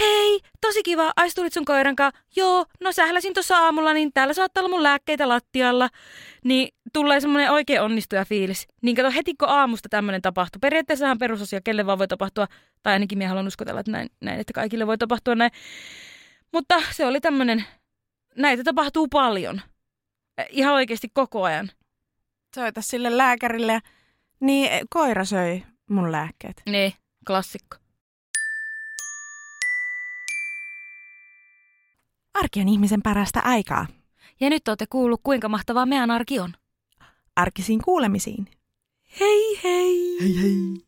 hei, tosi kiva, aistulit sun koiran kanssa. Joo, no sähläsin tuossa aamulla, niin täällä saattaa olla mun lääkkeitä lattialla. Niin tulee semmoinen oikein onnistuja fiilis. Niin kato, heti kun aamusta tämmöinen tapahtuu. Periaatteessahan perusasia, kelle vaan voi tapahtua. Tai ainakin minä haluan uskotella, että näin, näin, että kaikille voi tapahtua näin. Mutta se oli tämmöinen, näitä tapahtuu paljon. Ihan oikeasti koko ajan. Soita sille lääkärille, niin koira söi mun lääkkeet. Niin, klassikko. Arki on ihmisen parasta aikaa. Ja nyt olette kuullut, kuinka mahtavaa meidän arki on. Arkisiin kuulemisiin. Hei hei! Hei hei.